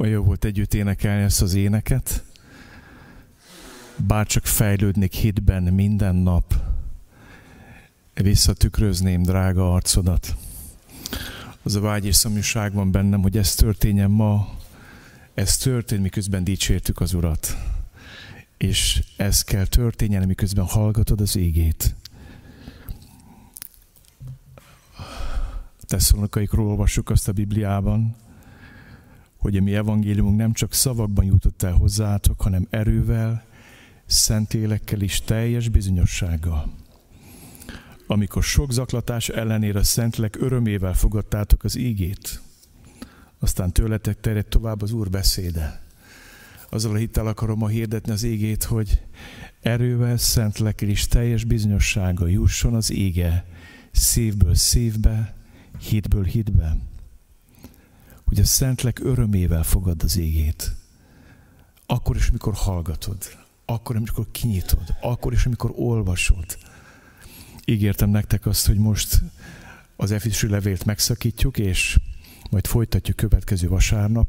Olyan jó volt együtt énekelni ezt az éneket. Bár csak fejlődnék hitben minden nap, visszatükrözném drága arcodat. Az a vágy és szomjúság van bennem, hogy ez történjen ma, ez történt, miközben dicsértük az Urat. És ez kell történjen, miközben hallgatod az égét. Tesszalonikaikról olvassuk azt a Bibliában, hogy a mi evangéliumunk nem csak szavakban jutott el hozzátok, hanem erővel, szentélekkel és teljes bizonyossággal. Amikor sok zaklatás ellenére a Szentlek örömével fogadtátok az ígét, aztán tőletek terjed tovább az Úr beszéde. Azzal a hittel akarom ma hirdetni az égét, hogy erővel, szentlekkel és teljes bizonyossága jusson az ége szívből szívbe, hitből hitbe. Hogy a Szentlek örömével fogad az égét. Akkor is, amikor hallgatod, akkor, amikor kinyitod, akkor is, amikor olvasod. Ígértem nektek azt, hogy most az Efésű levélt megszakítjuk, és majd folytatjuk következő vasárnap.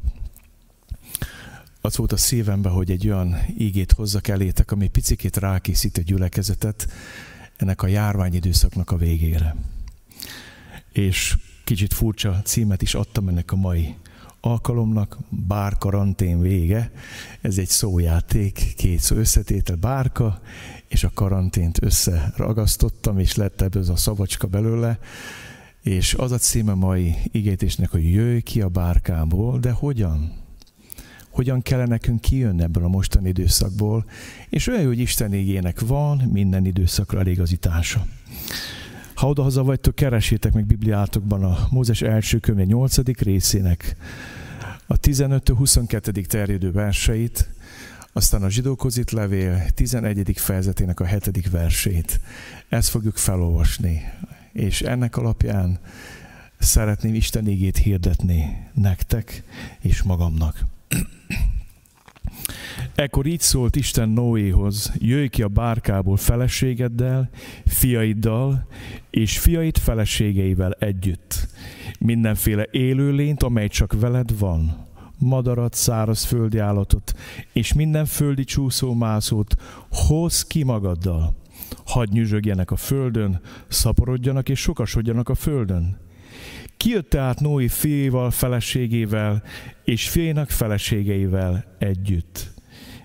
Az volt a szívembe, hogy egy olyan ígét hozzak elétek, ami picikét rákészít a gyülekezetet ennek a járványidőszaknak a végére. És kicsit furcsa címet is adtam ennek a mai alkalomnak, bár karantén vége. Ez egy szójáték, két szó összetétel, bárka, és a karantént összeragasztottam, és lett ebből a szavacska belőle. És az a címe mai igétésnek, hogy jöjj ki a bárkából, de hogyan? Hogyan kellene nekünk kijönni ebből a mostani időszakból? És olyan, hogy Isten égének van minden időszakra elégazítása. Ha odahaza vagytok, keresétek meg Bibliátokban a Mózes első könyve 8. részének a 15-22. terjedő verseit, aztán a zsidókhoz levél 11. fejezetének a 7. versét. Ezt fogjuk felolvasni, és ennek alapján szeretném Isten ígét hirdetni nektek és magamnak. Ekkor így szólt Isten Noéhoz, jöjj ki a bárkából feleségeddel, fiaiddal, és fiait feleségeivel együtt. Mindenféle élőlényt, amely csak veled van, madarat, száraz földi állatot, és minden földi csúszómászót hoz ki magaddal. Hadd nyüzsögjenek a földön, szaporodjanak és sokasodjanak a földön. Kijött tehát Noé fiéval, feleségével és fiénak feleségeivel együtt.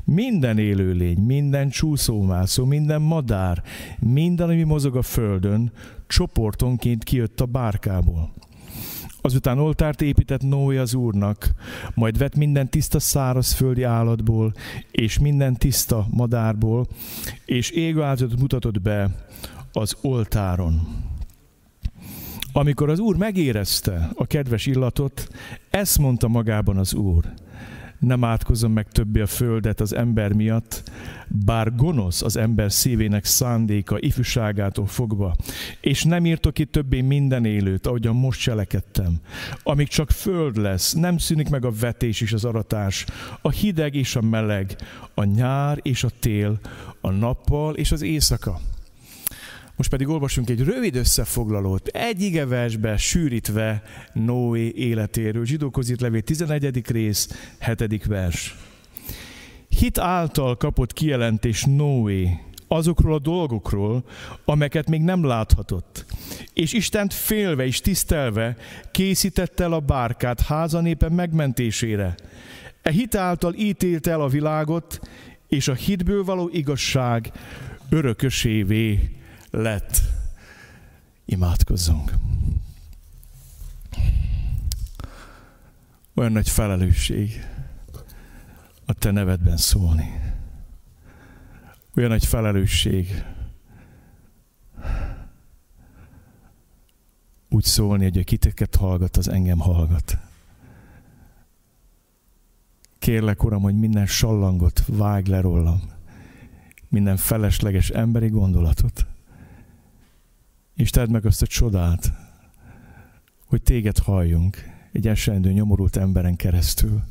Minden élőlény, minden csúszómászó, minden madár, minden, ami mozog a földön, csoportonként kijött a bárkából. Azután oltárt épített Noé az Úrnak, majd vett minden tiszta szárazföldi állatból, és minden tiszta madárból, és égő mutatott be az oltáron. Amikor az Úr megérezte a kedves illatot, ezt mondta magában az Úr – nem átkozom meg többé a földet az ember miatt, bár gonosz az ember szívének szándéka ifjúságától fogva, és nem írtok ki többé minden élőt, ahogyan most cselekedtem. Amíg csak föld lesz, nem szűnik meg a vetés és az aratás, a hideg és a meleg, a nyár és a tél, a nappal és az éjszaka most pedig olvasunk egy rövid összefoglalót, egy igeversbe sűrítve Noé életéről. Zsidókhoz írt levél 11. rész, 7. vers. Hit által kapott kijelentés Noé azokról a dolgokról, amelyeket még nem láthatott. És Istent félve és tisztelve készítette el a bárkát házanépe megmentésére. E hit által ítélte el a világot, és a hitből való igazság örökösévé lett. Imádkozzunk. Olyan nagy felelősség a te nevedben szólni. Olyan nagy felelősség úgy szólni, hogy a kiteket hallgat, az engem hallgat. Kérlek, Uram, hogy minden sallangot vág le rólam, minden felesleges emberi gondolatot, és tedd meg azt a csodát, hogy téged halljunk egy esendő, nyomorult emberen keresztül.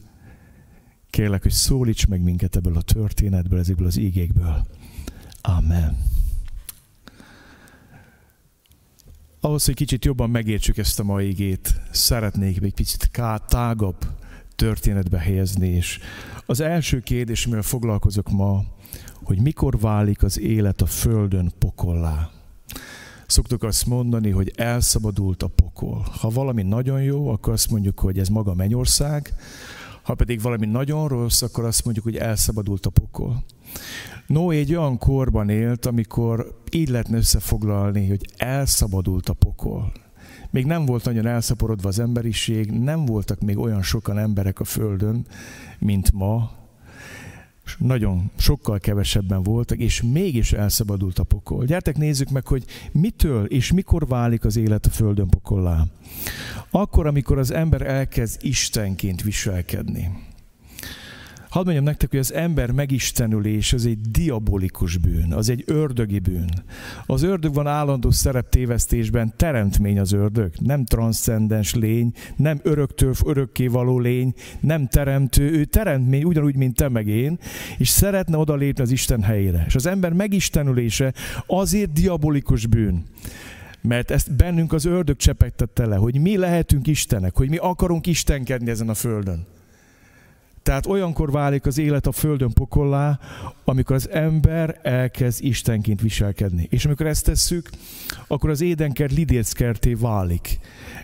Kérlek, hogy szólíts meg minket ebből a történetből, ezekből az ígékből. Amen. Ahhoz, hogy kicsit jobban megértsük ezt a mai ígét, szeretnék egy picit tágabb történetbe helyezni. És az első kérdés, amivel foglalkozok ma, hogy mikor válik az élet a Földön pokollá. Szoktuk azt mondani, hogy elszabadult a pokol. Ha valami nagyon jó, akkor azt mondjuk, hogy ez maga mennyország, ha pedig valami nagyon rossz, akkor azt mondjuk, hogy elszabadult a pokol. Noé egy olyan korban élt, amikor így lehetne összefoglalni, hogy elszabadult a pokol. Még nem volt nagyon elszaporodva az emberiség, nem voltak még olyan sokan emberek a Földön, mint ma, nagyon sokkal kevesebben voltak, és mégis elszabadult a pokol. Gyertek nézzük meg, hogy mitől és mikor válik az élet a Földön pokollá. Akkor, amikor az ember elkezd Istenként viselkedni. Hadd mondjam nektek, hogy az ember megistenülés az egy diabolikus bűn, az egy ördögi bűn. Az ördög van állandó szereptévesztésben, teremtmény az ördög, nem transzcendens lény, nem öröktől örökké való lény, nem teremtő, ő teremtmény ugyanúgy, mint te meg én, és szeretne odalépni az Isten helyére. És az ember megistenülése azért diabolikus bűn, mert ezt bennünk az ördög csepegtette le, hogy mi lehetünk Istenek, hogy mi akarunk istenkedni ezen a földön. Tehát olyankor válik az élet a földön pokollá, amikor az ember elkezd Istenként viselkedni. És amikor ezt tesszük, akkor az édenkert lidéckerté válik.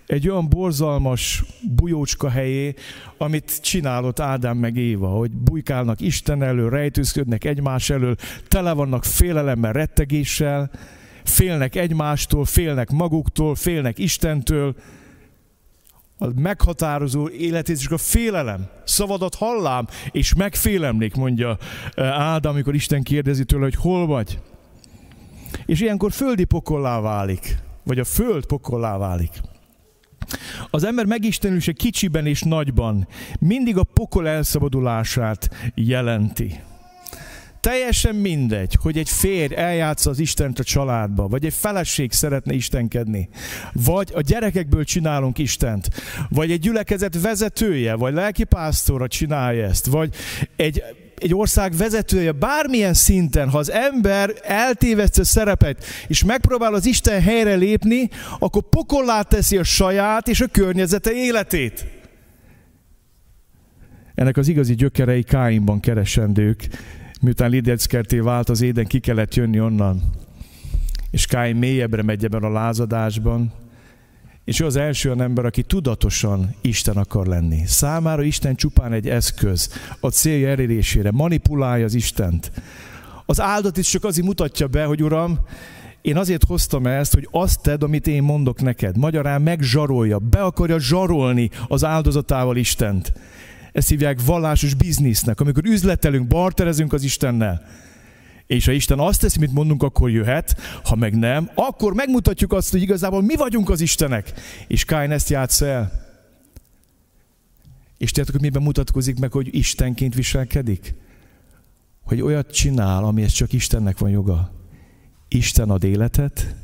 Egy olyan borzalmas bujócska helyé, amit csinálott Ádám meg Éva, hogy bujkálnak Isten elől, rejtőzködnek egymás elől, tele vannak félelemmel, rettegéssel, félnek egymástól, félnek maguktól, félnek Istentől, a meghatározó életét, és a félelem. Szavadat hallám, és megfélemlik, mondja eh, Ádám, amikor Isten kérdezi tőle, hogy hol vagy. És ilyenkor földi pokollá válik, vagy a föld pokollá válik. Az ember megistenülése kicsiben és nagyban mindig a pokol elszabadulását jelenti. Teljesen mindegy, hogy egy férj eljátsza az Istent a családba, vagy egy feleség szeretne istenkedni, vagy a gyerekekből csinálunk Istent, vagy egy gyülekezet vezetője, vagy lelkipásztora csinálja ezt, vagy egy egy ország vezetője bármilyen szinten, ha az ember eltéveszti a szerepet, és megpróbál az Isten helyre lépni, akkor pokollá teszi a saját és a környezete életét. Ennek az igazi gyökerei Káinban keresendők, Miután Lidieckerté vált az éden, ki kellett jönni onnan. És Káin mélyebbre megy ebben a lázadásban, és ő az első olyan ember, aki tudatosan Isten akar lenni. Számára Isten csupán egy eszköz, a célja elérésére, manipulálja az Istent. Az áldat is csak azért mutatja be, hogy Uram, én azért hoztam ezt, hogy azt tedd, amit én mondok neked. Magyarán megzsarolja, be akarja zsarolni az áldozatával Istent. Ezt hívják vallásos biznisznek, amikor üzletelünk, barterezünk az Istennel. És ha Isten azt teszi, mit mondunk, akkor jöhet, ha meg nem, akkor megmutatjuk azt, hogy igazából mi vagyunk az Istenek. És Káin ezt játsz el. És tudjátok, hogy miben mutatkozik meg, hogy Istenként viselkedik? Hogy olyat csinál, amihez csak Istennek van joga. Isten ad életet,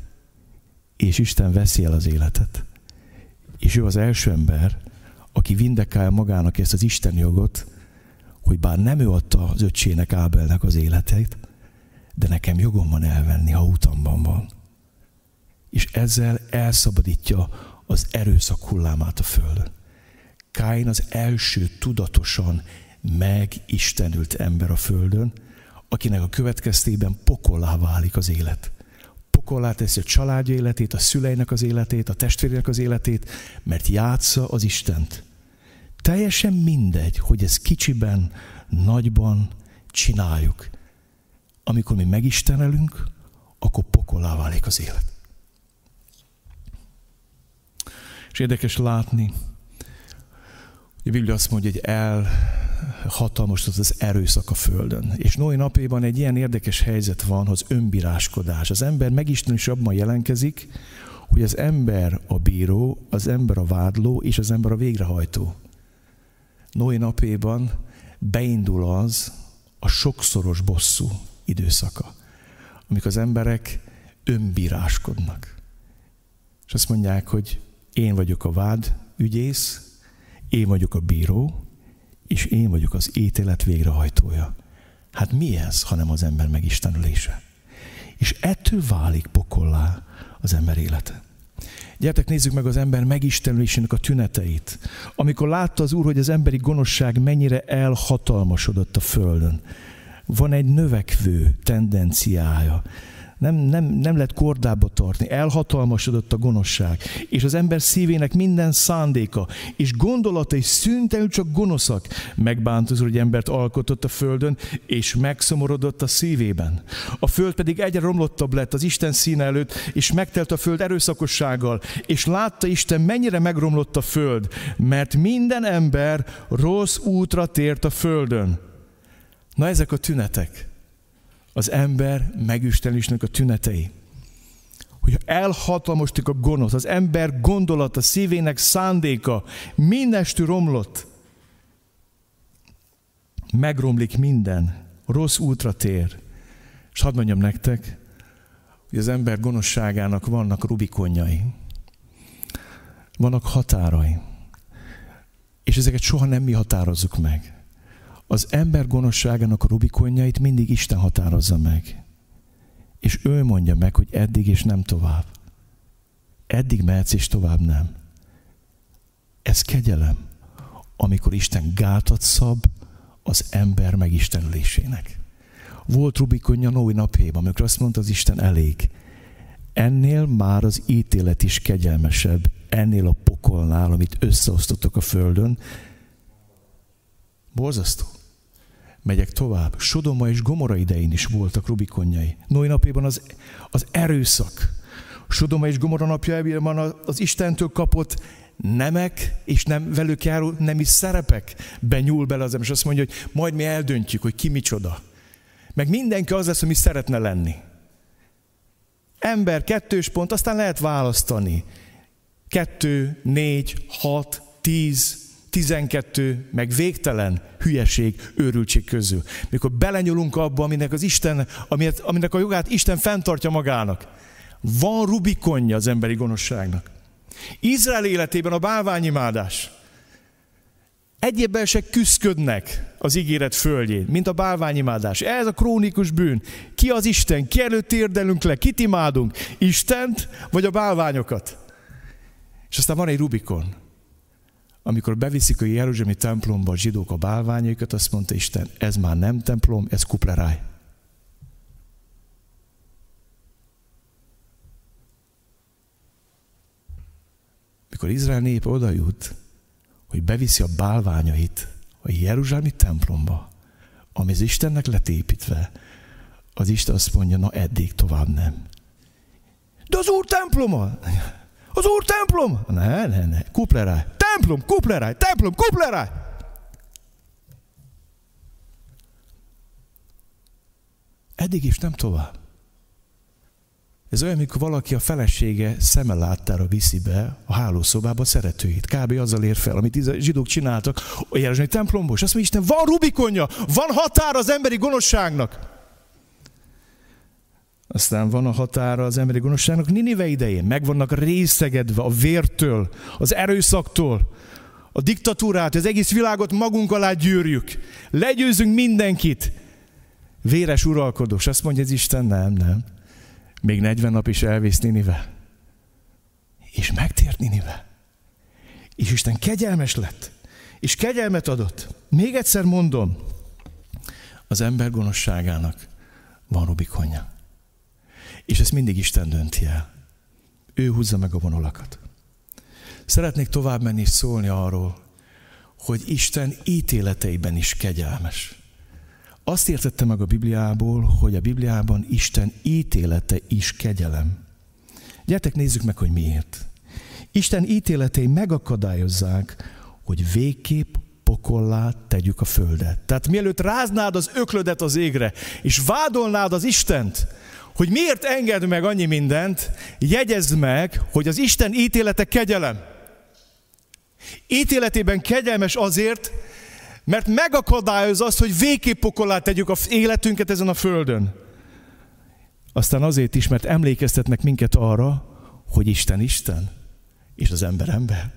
és Isten veszi el az életet. És ő az első ember, aki vindekálja magának ezt az Isten jogot, hogy bár nem ő adta az öccsének Ábelnek az életét, de nekem jogom van elvenni, ha utamban van. És ezzel elszabadítja az erőszak hullámát a földön. Káin az első tudatosan megistenült ember a földön, akinek a következtében pokollá válik az élet. Pokollá teszi a családja életét, a szüleinek az életét, a testvérének az életét, mert játsza az Istent. Teljesen mindegy, hogy ez kicsiben, nagyban csináljuk. Amikor mi megistenelünk, akkor pokolá válik az élet. És érdekes látni, a Biblia azt mondja, hogy el hatalmas az erőszak a földön. És Noé napjában egy ilyen érdekes helyzet van, az önbíráskodás. Az ember megisten is abban jelenkezik, hogy az ember a bíró, az ember a vádló, és az ember a végrehajtó. Noé napéban beindul az a sokszoros bosszú időszaka, amikor az emberek önbíráskodnak. És azt mondják, hogy én vagyok a vád ügyész, én vagyok a bíró, és én vagyok az ítélet végrehajtója. Hát mi ez, hanem az ember megistenülése? És ettől válik pokollá az ember élete. Gyertek, nézzük meg az ember megistenülésének a tüneteit. Amikor látta az Úr, hogy az emberi gonoszság mennyire elhatalmasodott a földön. Van egy növekvő tendenciája nem, nem, nem lehet kordába tartni, elhatalmasodott a gonoszság, és az ember szívének minden szándéka, és gondolatai szüntelenül csak gonoszak. Megbántozó, hogy embert alkotott a földön, és megszomorodott a szívében. A föld pedig egyre romlottabb lett az Isten színe előtt, és megtelt a föld erőszakossággal, és látta Isten, mennyire megromlott a föld, mert minden ember rossz útra tért a földön. Na ezek a tünetek az ember megüstenésnek a tünetei. Hogy elhatalmostik a gonosz, az ember gondolata, szívének szándéka, mindestű romlott. Megromlik minden, rossz útra tér. És hadd mondjam nektek, hogy az ember gonoszságának vannak rubikonjai. Vannak határai. És ezeket soha nem mi határozzuk meg. Az ember gonoszságának a rubikonjait mindig Isten határozza meg. És ő mondja meg, hogy eddig és nem tovább. Eddig mehetsz és tovább nem. Ez kegyelem, amikor Isten gátat szab az ember megistenülésének. Volt Rubikonja Noé napjában, amikor azt mondta az Isten elég. Ennél már az ítélet is kegyelmesebb, ennél a pokolnál, amit összeosztottak a földön. Borzasztó. Megyek tovább. Sodoma és Gomora idején is voltak Rubikonjai. Noé napjában az, az erőszak. Sodoma és Gomora napjában az Istentől kapott nemek és nem velük járó nemi szerepek benyúl bele az ember, és azt mondja, hogy majd mi eldöntjük, hogy ki micsoda. Meg mindenki az lesz, ami szeretne lenni. Ember, kettős pont, aztán lehet választani. Kettő, négy, hat, tíz, 12, meg végtelen hülyeség, őrültség közül. Mikor belenyúlunk abba, aminek, az Isten, aminek, aminek a jogát Isten fenntartja magának. Van rubikonja az emberi gonoszságnak. Izrael életében a bálványimádás. Egyébben se küzdködnek az ígéret földjén, mint a bálványimádás. Ez a krónikus bűn. Ki az Isten? Ki előtt érdelünk le? Kit imádunk? Istent vagy a bálványokat? És aztán van egy Rubikon amikor beviszik a Jeruzsálemi templomba a zsidók a bálványaikat, azt mondta Isten, ez már nem templom, ez kupleráj. Mikor Izrael nép oda jut, hogy beviszi a bálványait a Jeruzsálemi templomba, ami az Istennek lett építve, az Isten azt mondja, na eddig tovább nem. De az Úr temploma! Az Úr templom! Ne, ne, ne, kupleráj templom, kupleráj, templom, kupleráj. Eddig is nem tovább. Ez olyan, mikor valaki a felesége szeme láttára viszi be a hálószobába a szeretőit. Kb. azzal ér fel, amit a zsidók csináltak a Jeruzsálemi templomból. És azt mondja, Isten, van Rubikonja, van határ az emberi gonoszságnak. Aztán van a határa az emberi gonoszságnak Ninive idején. Meg vannak részegedve a vértől, az erőszaktól, a diktatúrát, az egész világot magunk alá gyűrjük. Legyőzünk mindenkit. Véres uralkodós. Azt mondja az Isten, nem, nem. Még 40 nap is elvész Ninive. És megtért Ninive. És Isten kegyelmes lett. És kegyelmet adott. Még egyszer mondom, az ember gonoszságának van Rubikonja. És ezt mindig Isten dönti el. Ő húzza meg a vonalakat. Szeretnék tovább menni és szólni arról, hogy Isten ítéleteiben is kegyelmes. Azt értette meg a Bibliából, hogy a Bibliában Isten ítélete is kegyelem. Gyertek, nézzük meg, hogy miért. Isten ítéletei megakadályozzák, hogy végképp pokollá tegyük a földet. Tehát mielőtt ráznád az öklödet az égre, és vádolnád az Istent, hogy miért enged meg annyi mindent, jegyezd meg, hogy az Isten ítélete kegyelem. Ítéletében kegyelmes azért, mert megakadályoz azt, hogy végképp pokolá tegyük az életünket ezen a földön. Aztán azért is, mert emlékeztetnek minket arra, hogy Isten Isten, és az ember ember.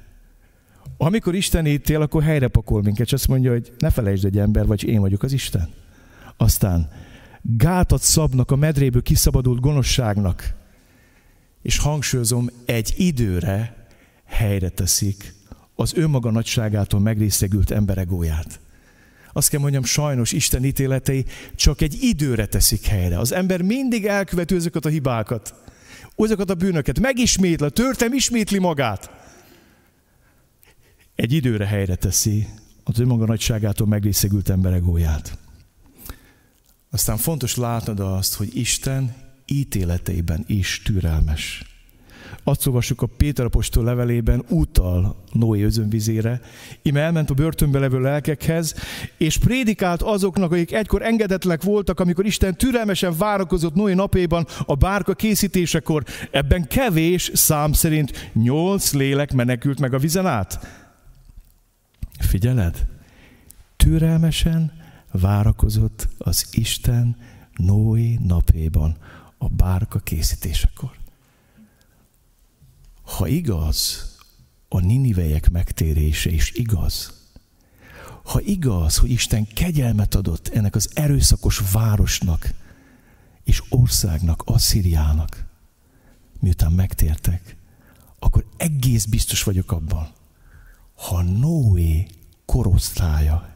Amikor Isten ítél, akkor helyre pakol minket, és azt mondja, hogy ne felejtsd, hogy ember vagy, én vagyok az Isten. Aztán gátat szabnak a medréből kiszabadult gonoszságnak. és hangsúlyozom, egy időre helyre teszik az önmaga nagyságától megrészegült emberegóját. Azt kell mondjam, sajnos Isten ítéletei csak egy időre teszik helyre. Az ember mindig elkövető ezeket a hibákat, azokat a bűnöket, megismétli, törtem ismétli magát. Egy időre helyre teszi az önmaga nagyságától megrészegült emberegóját. Aztán fontos látnod azt, hogy Isten ítéleteiben is türelmes. Azt olvassuk a Péter apostol levelében, utal Noé özönvizére, ime elment a börtönbe levő lelkekhez, és prédikált azoknak, akik egykor engedetlek voltak, amikor Isten türelmesen várakozott Noé napéban a bárka készítésekor. Ebben kevés szám szerint nyolc lélek menekült meg a vizen át. Figyeled? Türelmesen várakozott az Isten Noé napéban a bárka készítésekor. Ha igaz, a ninivejek megtérése is igaz, ha igaz, hogy Isten kegyelmet adott ennek az erőszakos városnak és országnak, Asszíriának, miután megtértek, akkor egész biztos vagyok abban, ha Noé korosztálya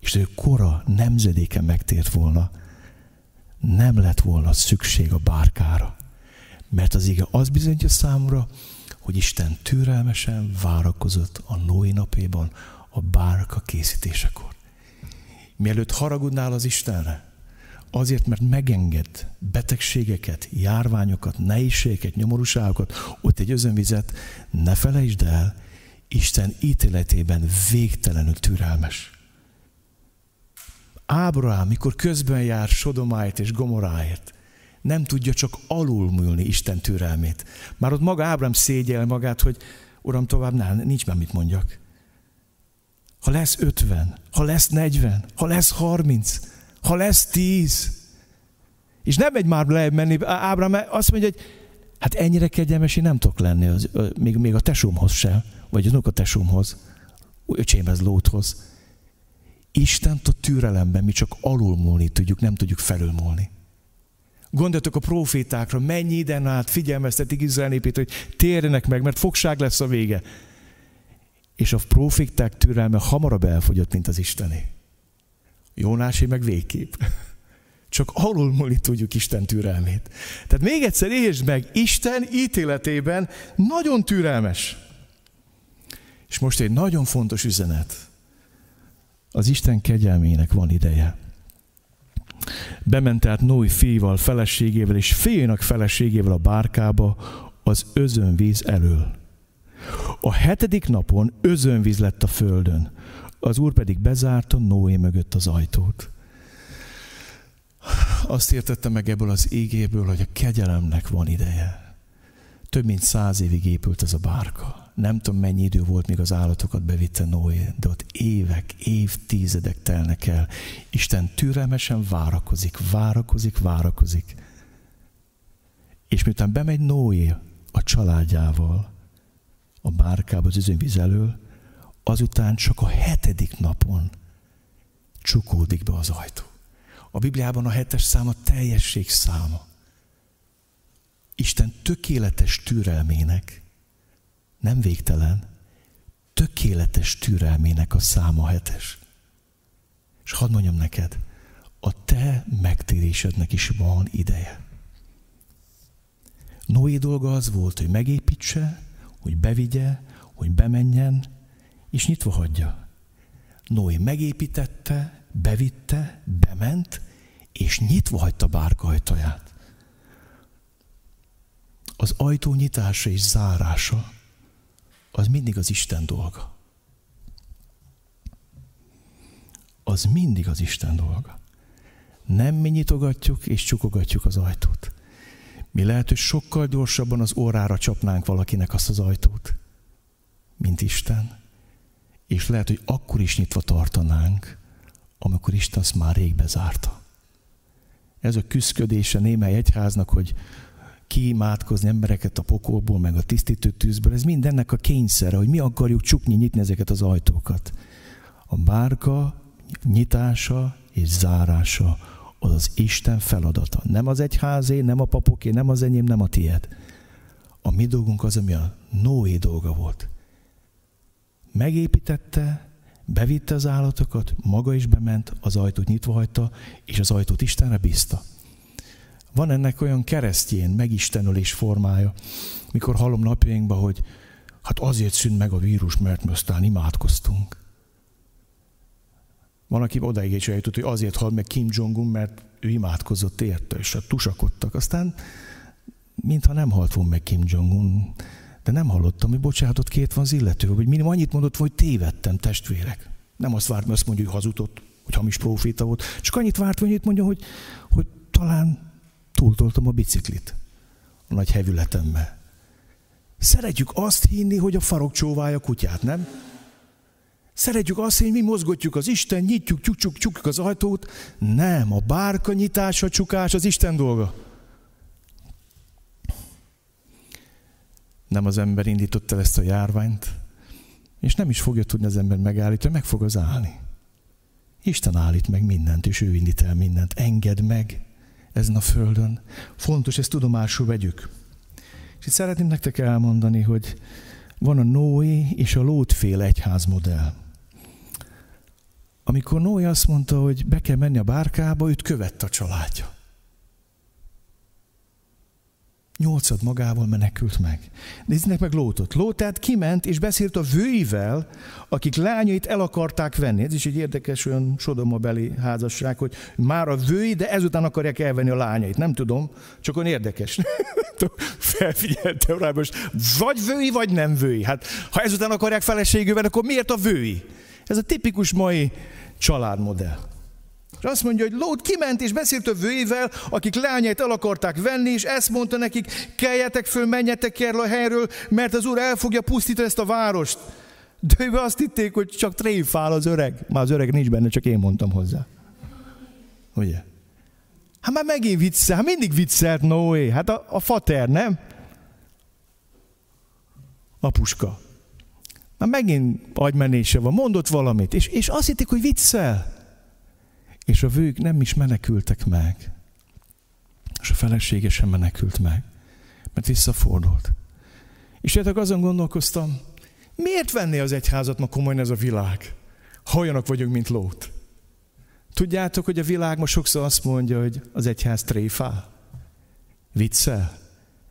és ő kora nemzedéke megtért volna, nem lett volna szükség a bárkára. Mert az ige az bizonyítja számomra, hogy Isten türelmesen várakozott a Noé napéban a bárka készítésekor. Mielőtt haragudnál az Istenre, azért, mert megenged betegségeket, járványokat, nehézségeket, nyomorúságokat, ott egy özönvizet, ne felejtsd el, Isten ítéletében végtelenül türelmes. Ábrahám, mikor közben jár Sodomáért és Gomoráért, nem tudja csak alulmúlni Isten türelmét. Már ott maga Ábrahám szégyel magát, hogy Uram, tovább nem, nincs már mit mondjak. Ha lesz 50, ha lesz 40, ha lesz 30, ha lesz 10, és nem megy már lejjebb menni, Ábrahám azt mondja, hogy hát ennyire kegyelmes én nem tudok lenni, az, még, még a tesómhoz sem, vagy az a tesómhoz, öcsémhez, Lóthoz. Istent a türelemben mi csak alulmúlni tudjuk, nem tudjuk felülmúlni. Gondoljatok a profétákra, mennyi iden át figyelmeztetik Izrael népét, hogy térjenek meg, mert fogság lesz a vége. És a proféták türelme hamarabb elfogyott, mint az Isteni. Jónásé meg végképp. Csak alulmúlni tudjuk Isten türelmét. Tehát még egyszer értsd meg, Isten ítéletében nagyon türelmes. És most egy nagyon fontos üzenet. Az Isten kegyelmének van ideje. Bement tehát Noé fiival, feleségével és fiának feleségével a bárkába az özönvíz elől. A hetedik napon özönvíz lett a földön, az úr pedig bezárta Noé mögött az ajtót. Azt értette meg ebből az égéből, hogy a kegyelemnek van ideje. Több mint száz évig épült ez a bárka nem tudom mennyi idő volt, míg az állatokat bevitte Noé, de ott évek, évtizedek telnek el. Isten türelmesen várakozik, várakozik, várakozik. És miután bemegy Noé a családjával a bárkába az üzővíz elől, azután csak a hetedik napon csukódik be az ajtó. A Bibliában a hetes szám a teljesség száma. Isten tökéletes türelmének nem végtelen, tökéletes türelmének a száma hetes. És hadd mondjam neked, a te megtérésednek is van ideje. Noé dolga az volt, hogy megépítse, hogy bevigye, hogy bemenjen, és nyitva hagyja. Noé megépítette, bevitte, bement, és nyitva hagyta bárka ajtaját. Az ajtó nyitása és zárása az mindig az Isten dolga. Az mindig az Isten dolga. Nem mi nyitogatjuk és csukogatjuk az ajtót. Mi lehet, hogy sokkal gyorsabban az órára csapnánk valakinek azt az ajtót, mint Isten. És lehet, hogy akkor is nyitva tartanánk, amikor Isten azt már rég bezárta. Ez a küszködése némely egyháznak, hogy kiimádkozni embereket a pokolból, meg a tisztítő tűzből, ez mindennek a kényszere, hogy mi akarjuk csukni, nyitni ezeket az ajtókat. A bárka nyitása és zárása az az Isten feladata. Nem az egyházé, nem a papoké, nem az enyém, nem a tied, A mi dolgunk az, ami a Noé dolga volt. Megépítette, bevitte az állatokat, maga is bement, az ajtót nyitva hagyta, és az ajtót Istenre bízta. Van ennek olyan keresztjén megistenülés formája, mikor hallom napjainkban, hogy hát azért szűnt meg a vírus, mert mi aztán imádkoztunk. Van, aki odaig is eljutott, hogy azért hal meg Kim Jong-un, mert ő imádkozott érte, és a tusakodtak. Aztán, mintha nem halt volna meg Kim Jong-un, de nem hallottam, hogy bocsánatot két van az illető, hogy minimum annyit mondott, hogy tévedtem, testvérek. Nem azt várt, azt mondja, hogy hazudott, hogy hamis proféta volt, csak annyit várt, hogy mondja, hogy, hogy talán túltoltam a biciklit a nagy hevületemmel. Szeretjük azt hinni, hogy a farok csóválja kutyát, nem? Szeretjük azt, hogy mi mozgatjuk az Isten, nyitjuk, csuk, csuk, az ajtót. Nem, a bárka nyitása, csukás az Isten dolga. Nem az ember indította el ezt a járványt, és nem is fogja tudni az ember megállítani, meg fog az állni. Isten állít meg mindent, és ő indít el mindent. Engedd meg ezen a földön. Fontos, ezt tudomásul vegyük. És itt szeretném nektek elmondani, hogy van a Noé és a Lótféle egyházmodell. Amikor Noé azt mondta, hogy be kell menni a bárkába, őt követte a családja. Nyolcad magával menekült meg. Nézznek meg Lótot. Lót tehát kiment és beszélt a vőivel, akik lányait el akarták venni. Ez is egy érdekes olyan sodomabeli házasság, hogy már a vői, de ezután akarják elvenni a lányait. Nem tudom, csak olyan érdekes. Felfigyeltem rá most, vagy vői, vagy nem vői. Hát ha ezután akarják feleségüvel, akkor miért a vői? Ez a tipikus mai családmodell. És azt mondja, hogy Lót kiment és beszélt a vőivel, akik lányait el akarták venni, és ezt mondta nekik, keljetek föl, menjetek erről a helyről, mert az úr el fogja pusztítani ezt a várost. De ő azt hitték, hogy csak tréfál az öreg. Már az öreg nincs benne, csak én mondtam hozzá. Ugye? Hát már megint viccel, hát mindig viccelt Noé. Hát a, a fater, nem? Apuska. Már megint agymenése van, mondott valamit, és, és azt hitték, hogy viccel. És a vők nem is menekültek meg. És a felesége sem menekült meg, mert visszafordult. És értek azon gondolkoztam, miért venné az egyházat ma komolyan ez a világ, ha olyanok vagyunk, mint Lót? Tudjátok, hogy a világ ma sokszor azt mondja, hogy az egyház tréfál? Viccel?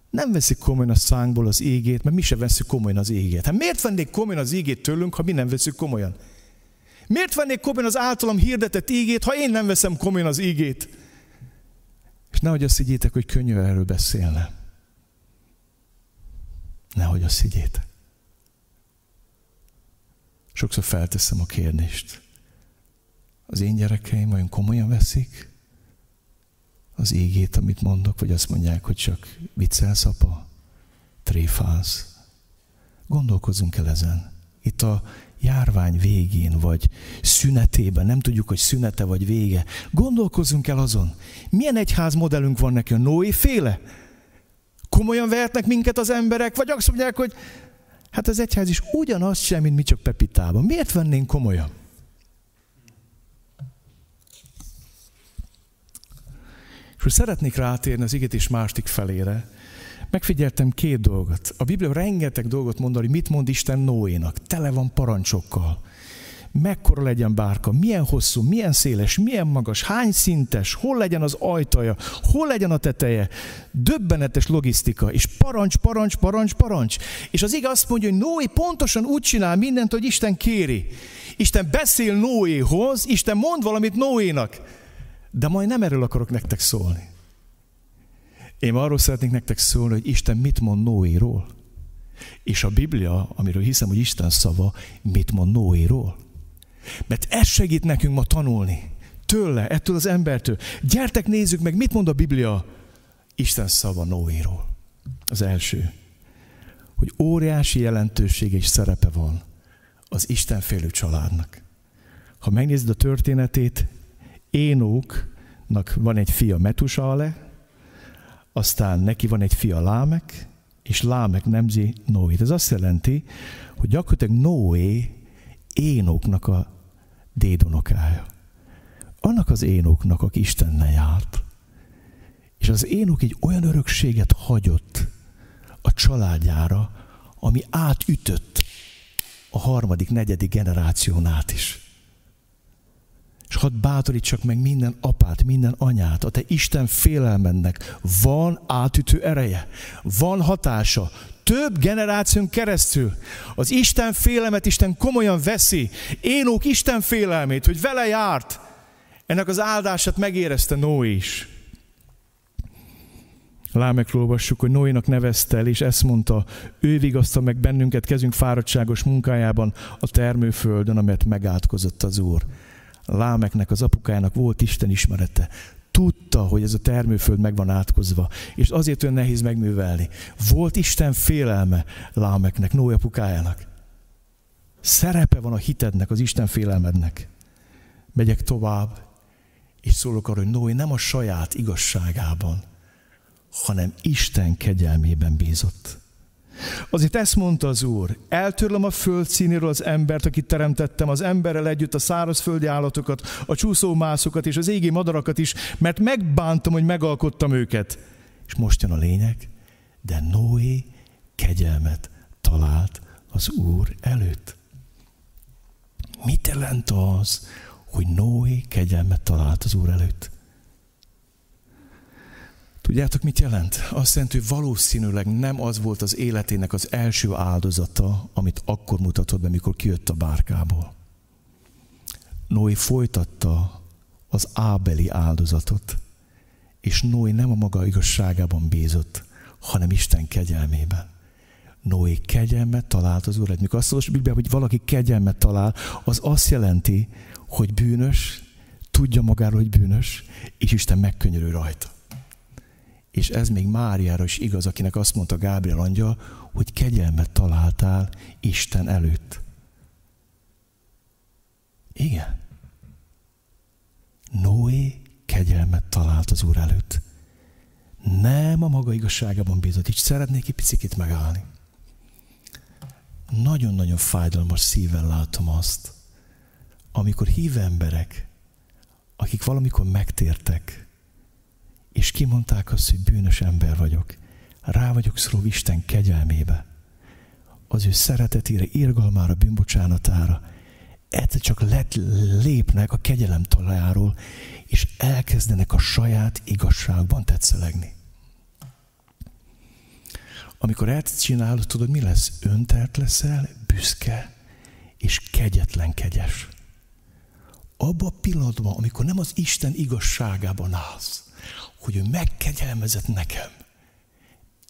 Nem veszik komolyan a szánkból az égét, mert mi se veszük komolyan az égét. Hát miért vennék komolyan az égét tőlünk, ha mi nem veszük komolyan? Miért vennék komolyan az általam hirdetett ígét, ha én nem veszem komolyan az ígét? És nehogy azt higgyétek, hogy könnyű erről beszélne. Nehogy azt higgyétek. Sokszor felteszem a kérdést. Az én gyerekeim olyan komolyan veszik az ígét, amit mondok, vagy azt mondják, hogy csak viccelsz, apa, tréfálsz. Gondolkozzunk el ezen. Itt a járvány végén, vagy szünetében, nem tudjuk, hogy szünete vagy vége. Gondolkozzunk el azon, milyen egyház modellünk van neki a Noé féle? Komolyan vehetnek minket az emberek, vagy azt mondják, hogy hát az egyház is ugyanaz sem, mint mi csak Pepitában. Miért vennénk komolyan? És most szeretnék rátérni az igetés másik felére, megfigyeltem két dolgot. A Biblia rengeteg dolgot mond, hogy mit mond Isten Noénak. Tele van parancsokkal. Mekkora legyen bárka, milyen hosszú, milyen széles, milyen magas, hány szintes, hol legyen az ajtaja, hol legyen a teteje. Döbbenetes logisztika, és parancs, parancs, parancs, parancs. És az ige azt mondja, hogy Noé pontosan úgy csinál mindent, hogy Isten kéri. Isten beszél Noéhoz, Isten mond valamit Noénak. De majd nem erről akarok nektek szólni. Én arról szeretnék nektek szólni, hogy Isten mit mond Noéról. És a Biblia, amiről hiszem, hogy Isten szava, mit mond Noéról. Mert ez segít nekünk ma tanulni. Tőle, ettől az embertől. Gyertek, nézzük meg, mit mond a Biblia Isten szava Noéról. Az első, hogy óriási jelentősége és szerepe van az Istenfélő családnak. Ha megnézed a történetét, Énóknak van egy fia Metusale, aztán neki van egy fia Lámek, és Lámek nemzi Noét. Ez azt jelenti, hogy gyakorlatilag Noé Énoknak a dédonokája. Annak az Énoknak, aki Istennel járt. És az Énok egy olyan örökséget hagyott a családjára, ami átütött a harmadik, negyedik generáción át is. És hadd bátorítsak meg minden apát, minden anyát, a te Isten félelmennek van átütő ereje, van hatása, több generáción keresztül. Az Isten félelmet Isten komolyan veszi. Énók Isten félelmét, hogy vele járt. Ennek az áldását megérezte Noé is. Lámekről olvassuk, hogy Noénak nevezte el, és ezt mondta, ő vigaszta meg bennünket kezünk fáradtságos munkájában a termőföldön, amelyet megátkozott az Úr. Lámeknek, az apukájának volt Isten ismerete. Tudta, hogy ez a termőföld meg van átkozva, és azért olyan nehéz megművelni. Volt Isten félelme Lámeknek, Noé apukájának. Szerepe van a hitednek, az Isten félelmednek. Megyek tovább, és szólok arra, hogy Noé nem a saját igazságában, hanem Isten kegyelmében bízott. Azért ezt mondta az Úr, eltörlöm a föld színéről az embert, akit teremtettem, az emberrel együtt a szárazföldi állatokat, a csúszómászokat és az égi madarakat is, mert megbántam, hogy megalkottam őket. És most jön a lényeg, de Noé kegyelmet talált az Úr előtt. Mit jelent az, hogy Noé kegyelmet talált az Úr előtt? Tudjátok, mit jelent? Azt jelenti, hogy valószínűleg nem az volt az életének az első áldozata, amit akkor mutatott be, mikor kijött a bárkából. Noé folytatta az ábeli áldozatot, és Noé nem a maga igazságában bízott, hanem Isten kegyelmében. Noé kegyelmet talált az Úr. Mikor azt mondja, hogy valaki kegyelmet talál, az azt jelenti, hogy bűnös, tudja magáról, hogy bűnös, és Isten megkönyörül rajta. És ez még Máriára is igaz, akinek azt mondta Gábriel angyal, hogy kegyelmet találtál Isten előtt. Igen. Noé kegyelmet talált az Úr előtt. Nem a maga igazságában bízott. Így szeretnék egy picit megállni. Nagyon-nagyon fájdalmas szívvel látom azt, amikor hív emberek, akik valamikor megtértek, és kimondták azt, hogy bűnös ember vagyok. Rá vagyok szóló Isten kegyelmébe. Az ő szeretetére, irgalmára, bűnbocsánatára. Egyszer csak lett, lépnek a kegyelem talajáról, és elkezdenek a saját igazságban tetszelegni. Amikor ezt csinálod, tudod, mi lesz? Öntelt leszel, büszke, és kegyetlen kegyes. Abba a pillanatban, amikor nem az Isten igazságában állsz, hogy ő megkegyelmezett nekem,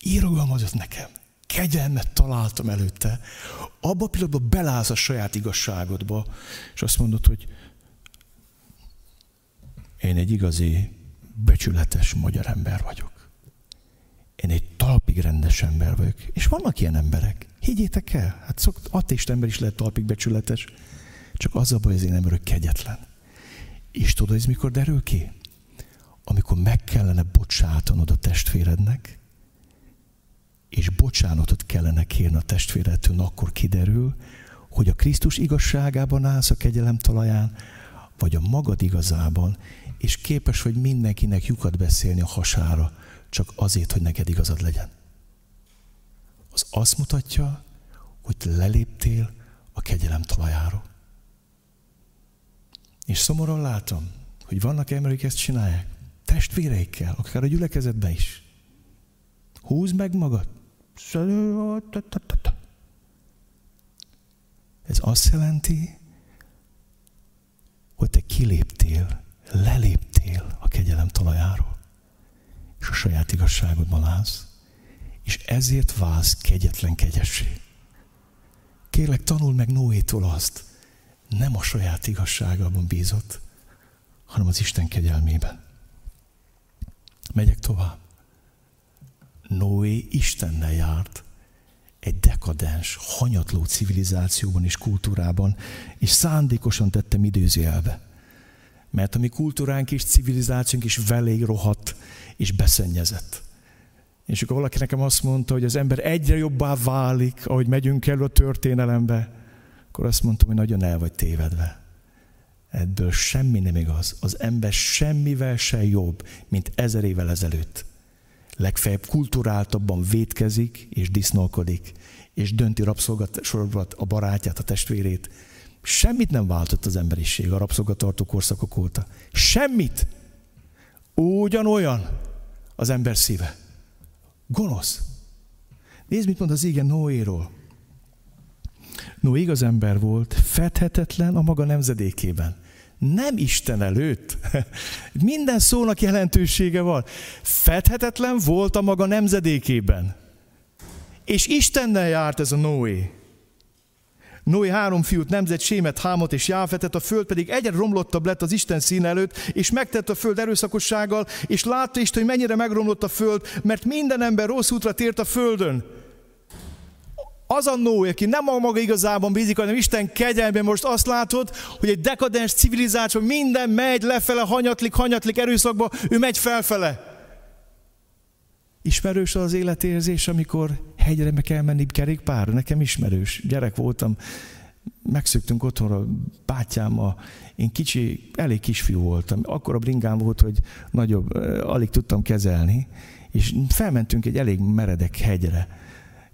írogalmazott nekem, kegyelmet találtam előtte, abba a pillanatban belállsz a saját igazságodba, és azt mondod, hogy én egy igazi, becsületes magyar ember vagyok. Én egy talpig rendes ember vagyok. És vannak ilyen emberek. Higgyétek el, hát szokt, ateist ember is lehet talpig becsületes. Csak az a baj, az én ember kegyetlen. És tudod, ez mikor derül ki? Amikor meg kellene bocsátanod a testvérednek, és bocsánatot kellene kérni a testvéredtől, akkor kiderül, hogy a Krisztus igazságában állsz a kegyelem talaján, vagy a magad igazában, és képes vagy mindenkinek lyukat beszélni a hasára, csak azért, hogy neked igazad legyen. Az azt mutatja, hogy te leléptél a kegyelem talajáról. És szomorúan látom, hogy vannak emberek, ezt csinálják testvéreikkel, akár a gyülekezetben is. Húzd meg magad. Ez azt jelenti, hogy te kiléptél, leléptél a kegyelem talajáról, és a saját igazságodban állsz, és ezért válsz kegyetlen kegyessé. Kérlek, tanul meg Noétól azt, nem a saját igazságában bízott, hanem az Isten kegyelmében. Megyek tovább. Noé Istennel járt egy dekadens, hanyatló civilizációban és kultúrában, és szándékosan tettem időzőjelbe. Mert a mi kultúránk és civilizációnk is velé rohadt és beszennyezett. És akkor valaki nekem azt mondta, hogy az ember egyre jobbá válik, ahogy megyünk elő a történelembe, akkor azt mondtam, hogy nagyon el vagy tévedve. Ebből semmi nem igaz. Az ember semmivel se jobb, mint ezer évvel ezelőtt. legfeljebb kulturáltabban vétkezik és disznolkodik, és dönti rabszolgasorbat a barátját, a testvérét. Semmit nem váltott az emberiség a rabszolgatartó korszakok óta. Semmit! Ugyanolyan az ember szíve. Gonosz. Nézd, mit mond az igen Noéról. Noé igaz ember volt, fedhetetlen a maga nemzedékében. Nem Isten előtt. Minden szónak jelentősége van. Fedhetetlen volt a maga nemzedékében. És Istennel járt ez a Noé. Noé három fiút nemzett, Sémet, Hámot és Jáfetet, a föld pedig egyre romlottabb lett az Isten szín előtt, és megtett a föld erőszakossággal, és látta Isten, hogy mennyire megromlott a föld, mert minden ember rossz útra tért a földön. Az a Noé, aki nem a maga igazában bízik, hanem Isten kegyelmében most azt látod, hogy egy dekadens civilizáció minden megy lefele, hanyatlik, hanyatlik erőszakba, ő megy felfele. Ismerős az életérzés, amikor hegyre meg kell menni kerékpárra? Nekem ismerős. Gyerek voltam, megszöktünk otthonra, a, én kicsi, elég kisfiú voltam. Akkor a bringám volt, hogy nagyobb, alig tudtam kezelni, és felmentünk egy elég meredek hegyre,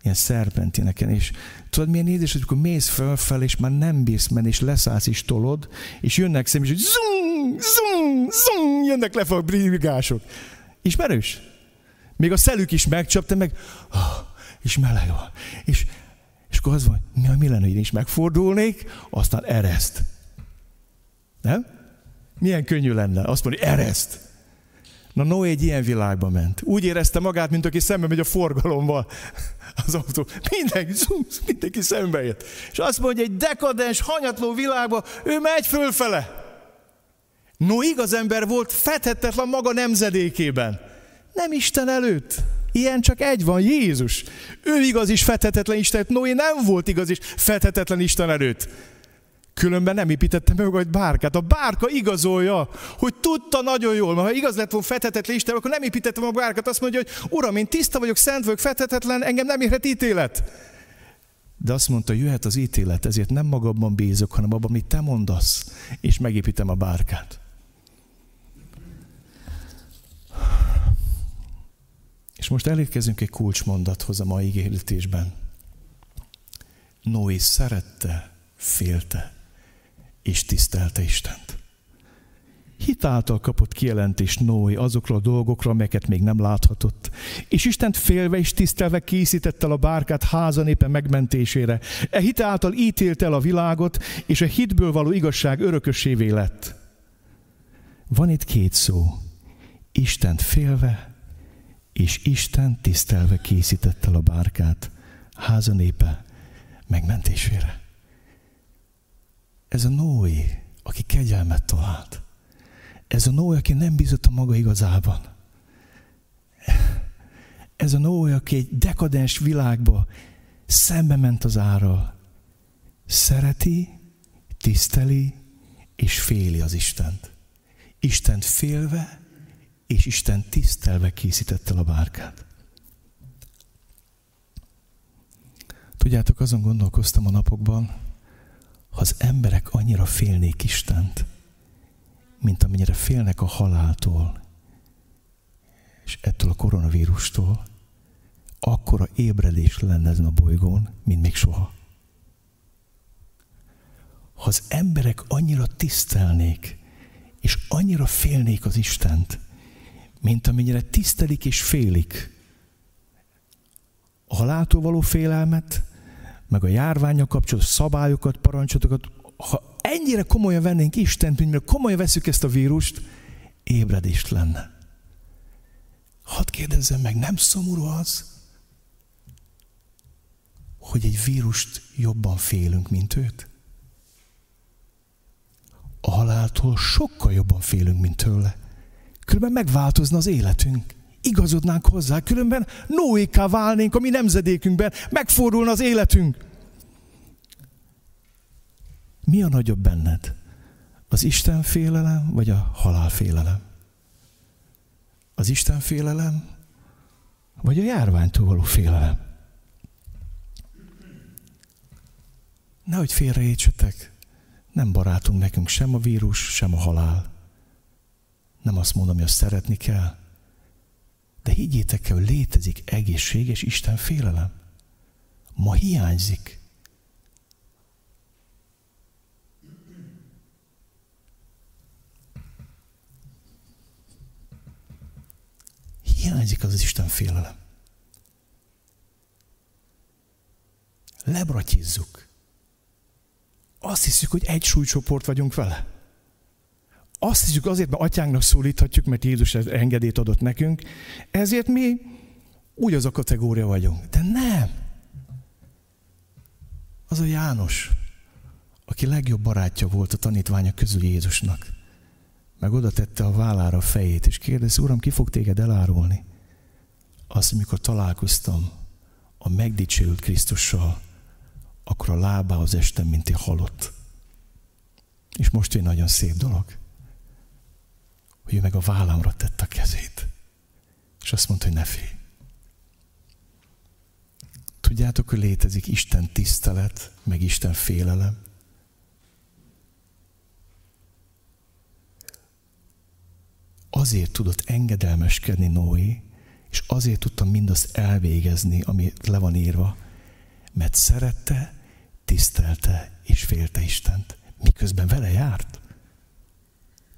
ilyen szerpentineken, és tudod milyen érzés, hogy akkor mész fölfel, és már nem bírsz menni, és leszállsz is tolod, és jönnek szem, és hogy zum, zum, zum, jönnek le a brigások. Ismerős? Még a szelük is megcsapta, meg, oh, és meleg van. És, és akkor az van, mi, mi lenne, hogy én is megfordulnék, aztán ereszt. Nem? Milyen könnyű lenne azt mondani, ereszt. Na Noé egy ilyen világba ment. Úgy érezte magát, mint aki szembe megy a forgalommal az autó. Mindenki, mindenki szembe jött. És azt mondja, egy dekadens, hanyatló világba, ő megy fölfele. No, igaz ember volt, fedhetetlen maga nemzedékében. Nem Isten előtt. Ilyen csak egy van, Jézus. Ő igaz is fethetetlen Isten, Noé nem volt igaz is fethetetlen Isten előtt. Különben nem építette meg egy bárkát. A bárka igazolja, hogy tudta nagyon jól, mert ha igaz lett volna fethetetlen Isten, akkor nem építette meg a bárkát. Azt mondja, hogy Uram, én tiszta vagyok, szent vagyok, fethetetlen, engem nem érhet ítélet. De azt mondta, jöhet az ítélet, ezért nem magamban bízok, hanem abban, amit te mondasz, és megépítem a bárkát. És most elérkezünk egy kulcsmondathoz a mai ígéretésben. Noé szerette, félte és tisztelte Istent. Hitáltal kapott kijelentést Noé azokról a dolgokról, amelyeket még nem láthatott. És Istent félve és tisztelve készítette el a bárkát háza népe megmentésére. E hitáltal ítélt el a világot, és a hitből való igazság örökösévé lett. Van itt két szó. Istent félve és Isten tisztelve készítette el a bárkát háza népe megmentésére. Ez a Noé, aki kegyelmet talált. Ez a Noé, aki nem bízott a maga igazában. Ez a Noé, aki egy dekadens világba szembe ment az árral. Szereti, tiszteli és féli az Istent. Istent félve és Isten tisztelve készítette a bárkát. Tudjátok, azon gondolkoztam a napokban, ha az emberek annyira félnék Istent, mint amennyire félnek a haláltól, és ettől a koronavírustól, akkor a ébredés lenne ezen a bolygón, mint még soha. Ha az emberek annyira tisztelnék, és annyira félnék az Istent, mint amennyire tisztelik és félik a haláltól való félelmet, meg a járványok kapcsolatos szabályokat, parancsotokat, ha ennyire komolyan vennénk Istent, mint komolyan veszük ezt a vírust, ébredést lenne. Hadd kérdezzem meg, nem szomorú az, hogy egy vírust jobban félünk, mint őt? A haláltól sokkal jobban félünk, mint tőle. Különben megváltozna az életünk. Igazodnánk hozzá, különben Noéká válnénk a mi nemzedékünkben, megfordulna az életünk. Mi a nagyobb benned? Az Isten félelem, vagy a halál félelem? Az Isten félelem, vagy a járványtól való félelem? Nehogy félreértsetek, nem barátunk nekünk sem a vírus, sem a halál. Nem azt mondom, hogy azt szeretni kell. De higgyétek el, hogy létezik egészséges Isten félelem. Ma hiányzik. Hiányzik az, az Isten félelem. Lebratyizzuk. Azt hiszük, hogy egy súlycsoport vagyunk vele. Azt hiszük azért, mert atyánknak szólíthatjuk, mert Jézus engedélyt adott nekünk, ezért mi úgy az a kategória vagyunk. De nem. Az a János, aki legjobb barátja volt a tanítványa közül Jézusnak. Meg oda tette a vállára a fejét, és kérdezi, Uram, ki fog téged elárulni? Azt, amikor találkoztam a megdicsőült Krisztussal, akkor a lábához estem, mint egy halott. És most egy nagyon szép dolog, hogy ő meg a vállamra tett a kezét. És azt mondta, hogy ne félj. Tudjátok, hogy létezik Isten tisztelet, meg Isten félelem? Azért tudott engedelmeskedni Noé, és azért tudtam mindazt elvégezni, ami le van írva, mert szerette, tisztelte és félte Istent, miközben vele járt.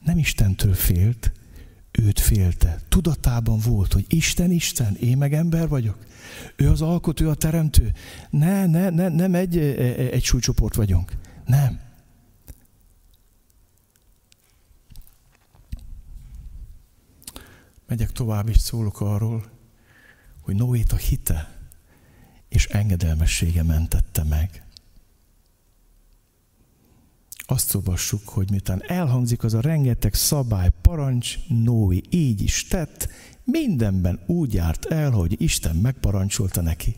Nem Istentől félt, őt félte. Tudatában volt, hogy Isten, Isten, én meg ember vagyok. Ő az alkotó, a teremtő. Ne, ne, ne, nem egy, egy súlycsoport vagyunk. Nem. Megyek tovább, és szólok arról, hogy Noét a hite és engedelmessége mentette meg. Azt olvassuk, hogy miután elhangzik az a rengeteg szabály, parancs, Noé így is tett, mindenben úgy járt el, hogy Isten megparancsolta neki.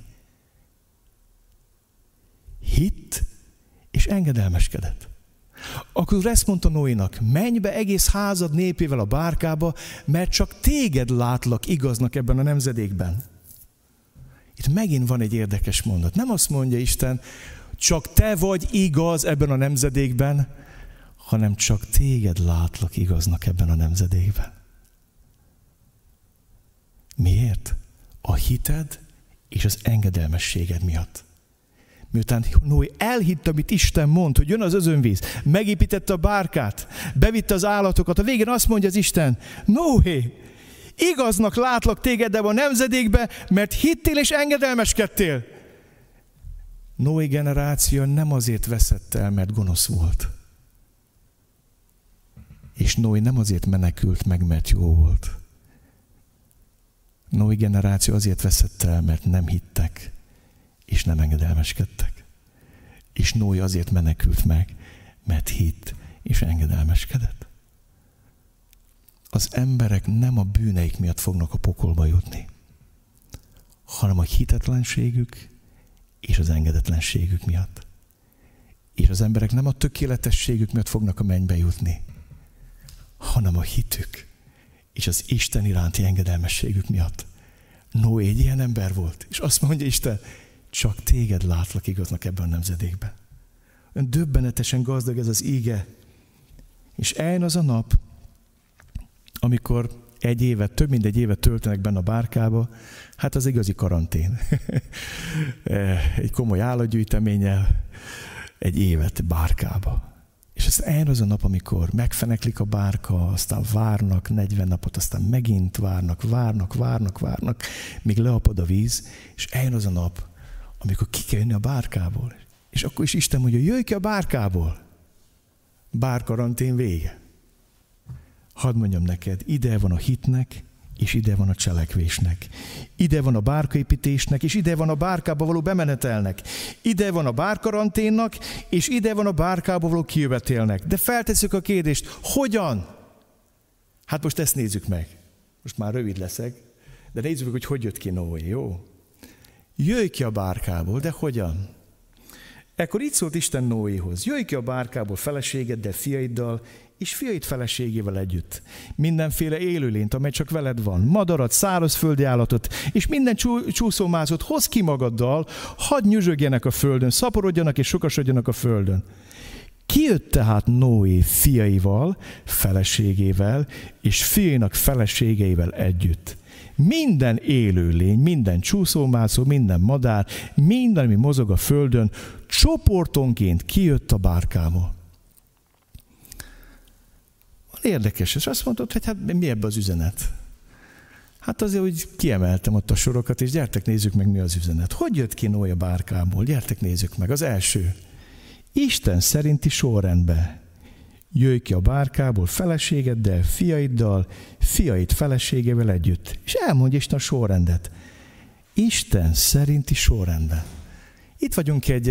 Hitt és engedelmeskedett. Akkor ezt mondta Noénak, menj be egész házad népével a bárkába, mert csak téged látlak igaznak ebben a nemzedékben. Itt megint van egy érdekes mondat. Nem azt mondja Isten, csak te vagy igaz ebben a nemzedékben, hanem csak téged látlak igaznak ebben a nemzedékben. Miért? A hited és az engedelmességed miatt. Miután Noé elhitt, amit Isten mond, hogy jön az özönvíz, megépítette a bárkát, bevitte az állatokat, a végén azt mondja az Isten, Noé, igaznak látlak téged ebben a nemzedékbe, mert hittél és engedelmeskedtél. Noé generáció nem azért veszett el, mert gonosz volt. És Noé nem azért menekült meg, mert jó volt. Noé generáció azért veszett el, mert nem hittek, és nem engedelmeskedtek. És Noé azért menekült meg, mert hitt, és engedelmeskedett. Az emberek nem a bűneik miatt fognak a pokolba jutni, hanem a hitetlenségük és az engedetlenségük miatt. És az emberek nem a tökéletességük miatt fognak a mennybe jutni, hanem a hitük és az Isten iránti engedelmességük miatt. Noé egy ilyen ember volt, és azt mondja Isten, csak téged látlak igaznak ebben a nemzedékben. Ön döbbenetesen gazdag ez az íge. És eljön az a nap, amikor egy évet, több mint egy évet töltenek benne a bárkába, hát az igazi karantén. egy komoly állatgyűjteménnyel, egy évet bárkába. És ez eljön az a nap, amikor megfeneklik a bárka, aztán várnak 40 napot, aztán megint várnak, várnak, várnak, várnak, míg leapad a víz, és eljön az a nap, amikor ki kell jönni a bárkából. És akkor is Isten mondja, jöjj ki a bárkából. Bárkarantén vége. Hadd mondjam neked, ide van a hitnek, és ide van a cselekvésnek. Ide van a bárkaépítésnek, és ide van a bárkába való bemenetelnek. Ide van a bárkaranténnak, és ide van a bárkába való kijövetélnek. De feltesszük a kérdést, hogyan? Hát most ezt nézzük meg. Most már rövid leszek, de nézzük meg, hogy hogy jött ki Noé, jó? Jöjj ki a bárkából, de hogyan? Ekkor így szólt Isten Noéhoz, jöjj ki a bárkából feleségeddel, fiaiddal, és fiait feleségével együtt. Mindenféle élőlényt, amely csak veled van, madarat, szárazföldi állatot, és minden csú, csúszómázot hoz ki magaddal, hadd nyüzsögjenek a földön, szaporodjanak és sokasodjanak a földön. Kijött tehát Noé fiaival, feleségével, és fiainak feleségeivel együtt. minden élő lény, minden csúszómászó, minden madár, minden, ami mozog a földön, csoportonként kijött a bárkából. Érdekes, és azt mondod, hogy hát mi ebbe az üzenet? Hát azért úgy kiemeltem ott a sorokat, és gyertek nézzük meg, mi az üzenet. Hogy jött ki Noé bárkából? Gyertek nézzük meg. Az első. Isten szerinti sorrendbe. Jöjj ki a bárkából feleségeddel, fiaiddal, fiait feleségével együtt. És elmondja Isten a sorrendet. Isten szerinti sorrendben. Itt vagyunk egy,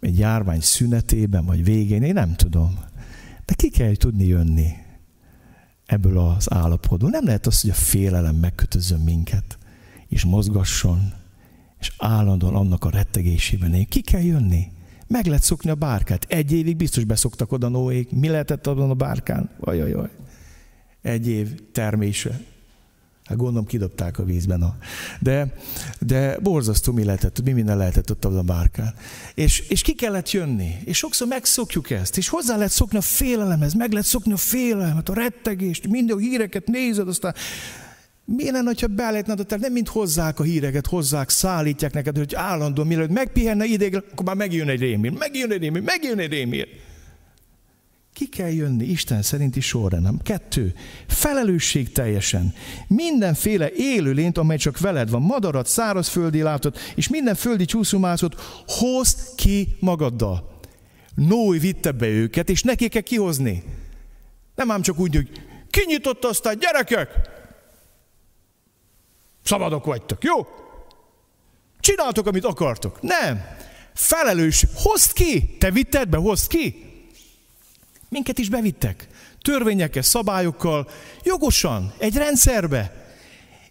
egy járvány szünetében, vagy végén, én nem tudom. De ki kell tudni jönni ebből az állapotból. Nem lehet az, hogy a félelem megkötözön minket, és mozgasson, és állandóan annak a rettegésében él. Ki kell jönni? Meg lehet szokni a bárkát. Egy évig biztos beszoktak oda Noék. Mi lehetett abban a bárkán? Ajajaj. Egy év termése. Hát gondolom kidobták a vízben. A... De, de borzasztó mi lehetett, mi minden lehetett ott a bárkán. És, és ki kellett jönni. És sokszor megszokjuk ezt. És hozzá lehet szokni a félelemhez, meg lehet szokni a félelmet, a rettegést, minden a híreket nézed, aztán Miért lenne, ha beállítnád a terv? Nem mint hozzák a híreket, hozzák, szállítják neked, hogy állandóan, mielőtt megpihenne ideig, akkor már megjön egy rémír, megjön egy rémír, megjön egy rémír. Ki kell jönni Isten szerinti sorrendem. Kettő, felelősség teljesen. Mindenféle élőlényt, amely csak veled van, madarat, szárazföldi látot, és minden földi csúszumászot, hozd ki magaddal. Noé vitte be őket, és neki kell kihozni. Nem ám csak úgy, hogy kinyitotta aztán, gyerekek, szabadok vagytok, jó? Csináltok, amit akartok. Nem. Felelős. Hozd ki. Te vitted be, hozd ki. Minket is bevittek. Törvényekkel, szabályokkal, jogosan, egy rendszerbe.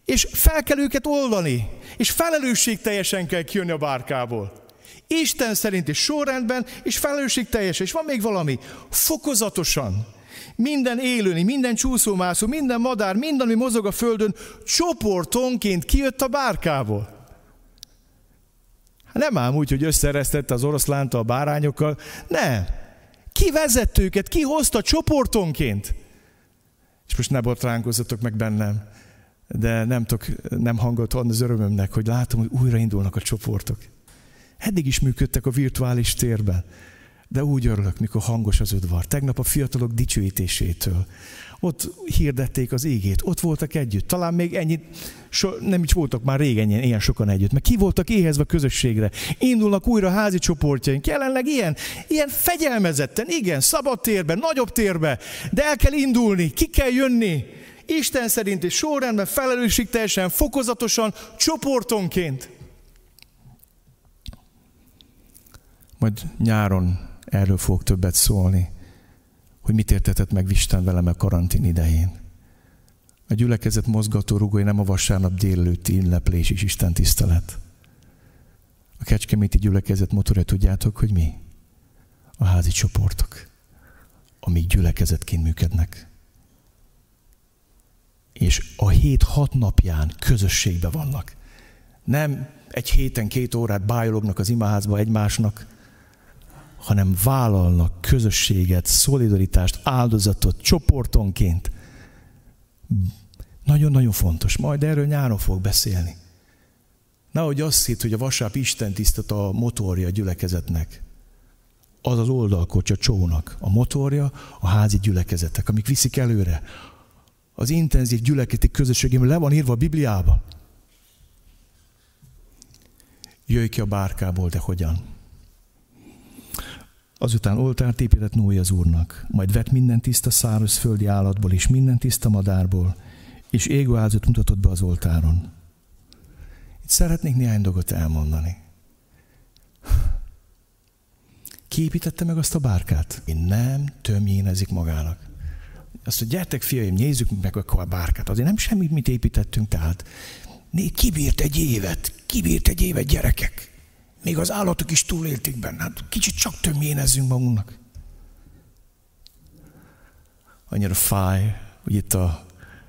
És fel kell őket oldani. És felelősség teljesen kell kijönni a bárkából. Isten szerint és sorrendben, és felelősség teljesen. És van még valami. Fokozatosan. Minden élőni, minden csúszómászó, minden madár, minden, ami mozog a földön, csoportonként kijött a bárkából. Nem ám úgy, hogy összeresztette az oroszlánt a bárányokkal. Nem. Ki vezette őket? Ki hozta csoportonként? És most ne botránkozzatok meg bennem, de nem, tudok, nem hangot adni az örömömnek, hogy látom, hogy újraindulnak a csoportok. Eddig is működtek a virtuális térben, de úgy örülök, mikor hangos az udvar. Tegnap a fiatalok dicsőítésétől, ott hirdették az égét, ott voltak együtt. Talán még ennyit, so, nem is voltak már régen ilyen, ilyen sokan együtt, mert ki voltak éhezve a közösségre. Indulnak újra házi csoportjaink, jelenleg ilyen, ilyen fegyelmezetten, igen, szabad térben, nagyobb térbe, de el kell indulni, ki kell jönni. Isten szerint és sorrendben, teljesen, fokozatosan, csoportonként. Majd nyáron erről fog többet szólni hogy mit értetett meg Isten velem a karantén idején. A gyülekezet mozgató rugói nem a vasárnap délelőtti ünneplés és Isten tisztelet. A kecskeméti gyülekezet motorja tudjátok, hogy mi? A házi csoportok, amik gyülekezetként működnek. És a hét hat napján közösségbe vannak. Nem egy héten két órát bájolognak az imaházba egymásnak, hanem vállalnak közösséget, szolidaritást, áldozatot csoportonként. Nagyon-nagyon fontos. Majd erről nyáron fog beszélni. Nehogy azt hitt, hogy a vasárnap Isten tisztet a motorja a gyülekezetnek. Az az oldalkocs a csónak. A motorja a házi gyülekezetek, amik viszik előre. Az intenzív gyülekezeti közösségében le van írva a Bibliában. Jöjj ki a bárkából, de hogyan? Azután oltárt épített Noé az Úrnak, majd vett minden tiszta szárazföldi állatból és minden tiszta madárból, és égő áldozat mutatott be az oltáron. Itt szeretnék néhány dolgot elmondani. Ki építette meg azt a bárkát? Én nem tömjénezik magának. Azt mondja, gyertek fiaim, nézzük meg a bárkát. Azért nem semmit mit építettünk, tehát kibírt egy évet, kibírt egy évet gyerekek. Még az állatok is túlélték benne. Hát kicsit csak tömjénezzünk magunknak. Annyira fáj, hogy itt a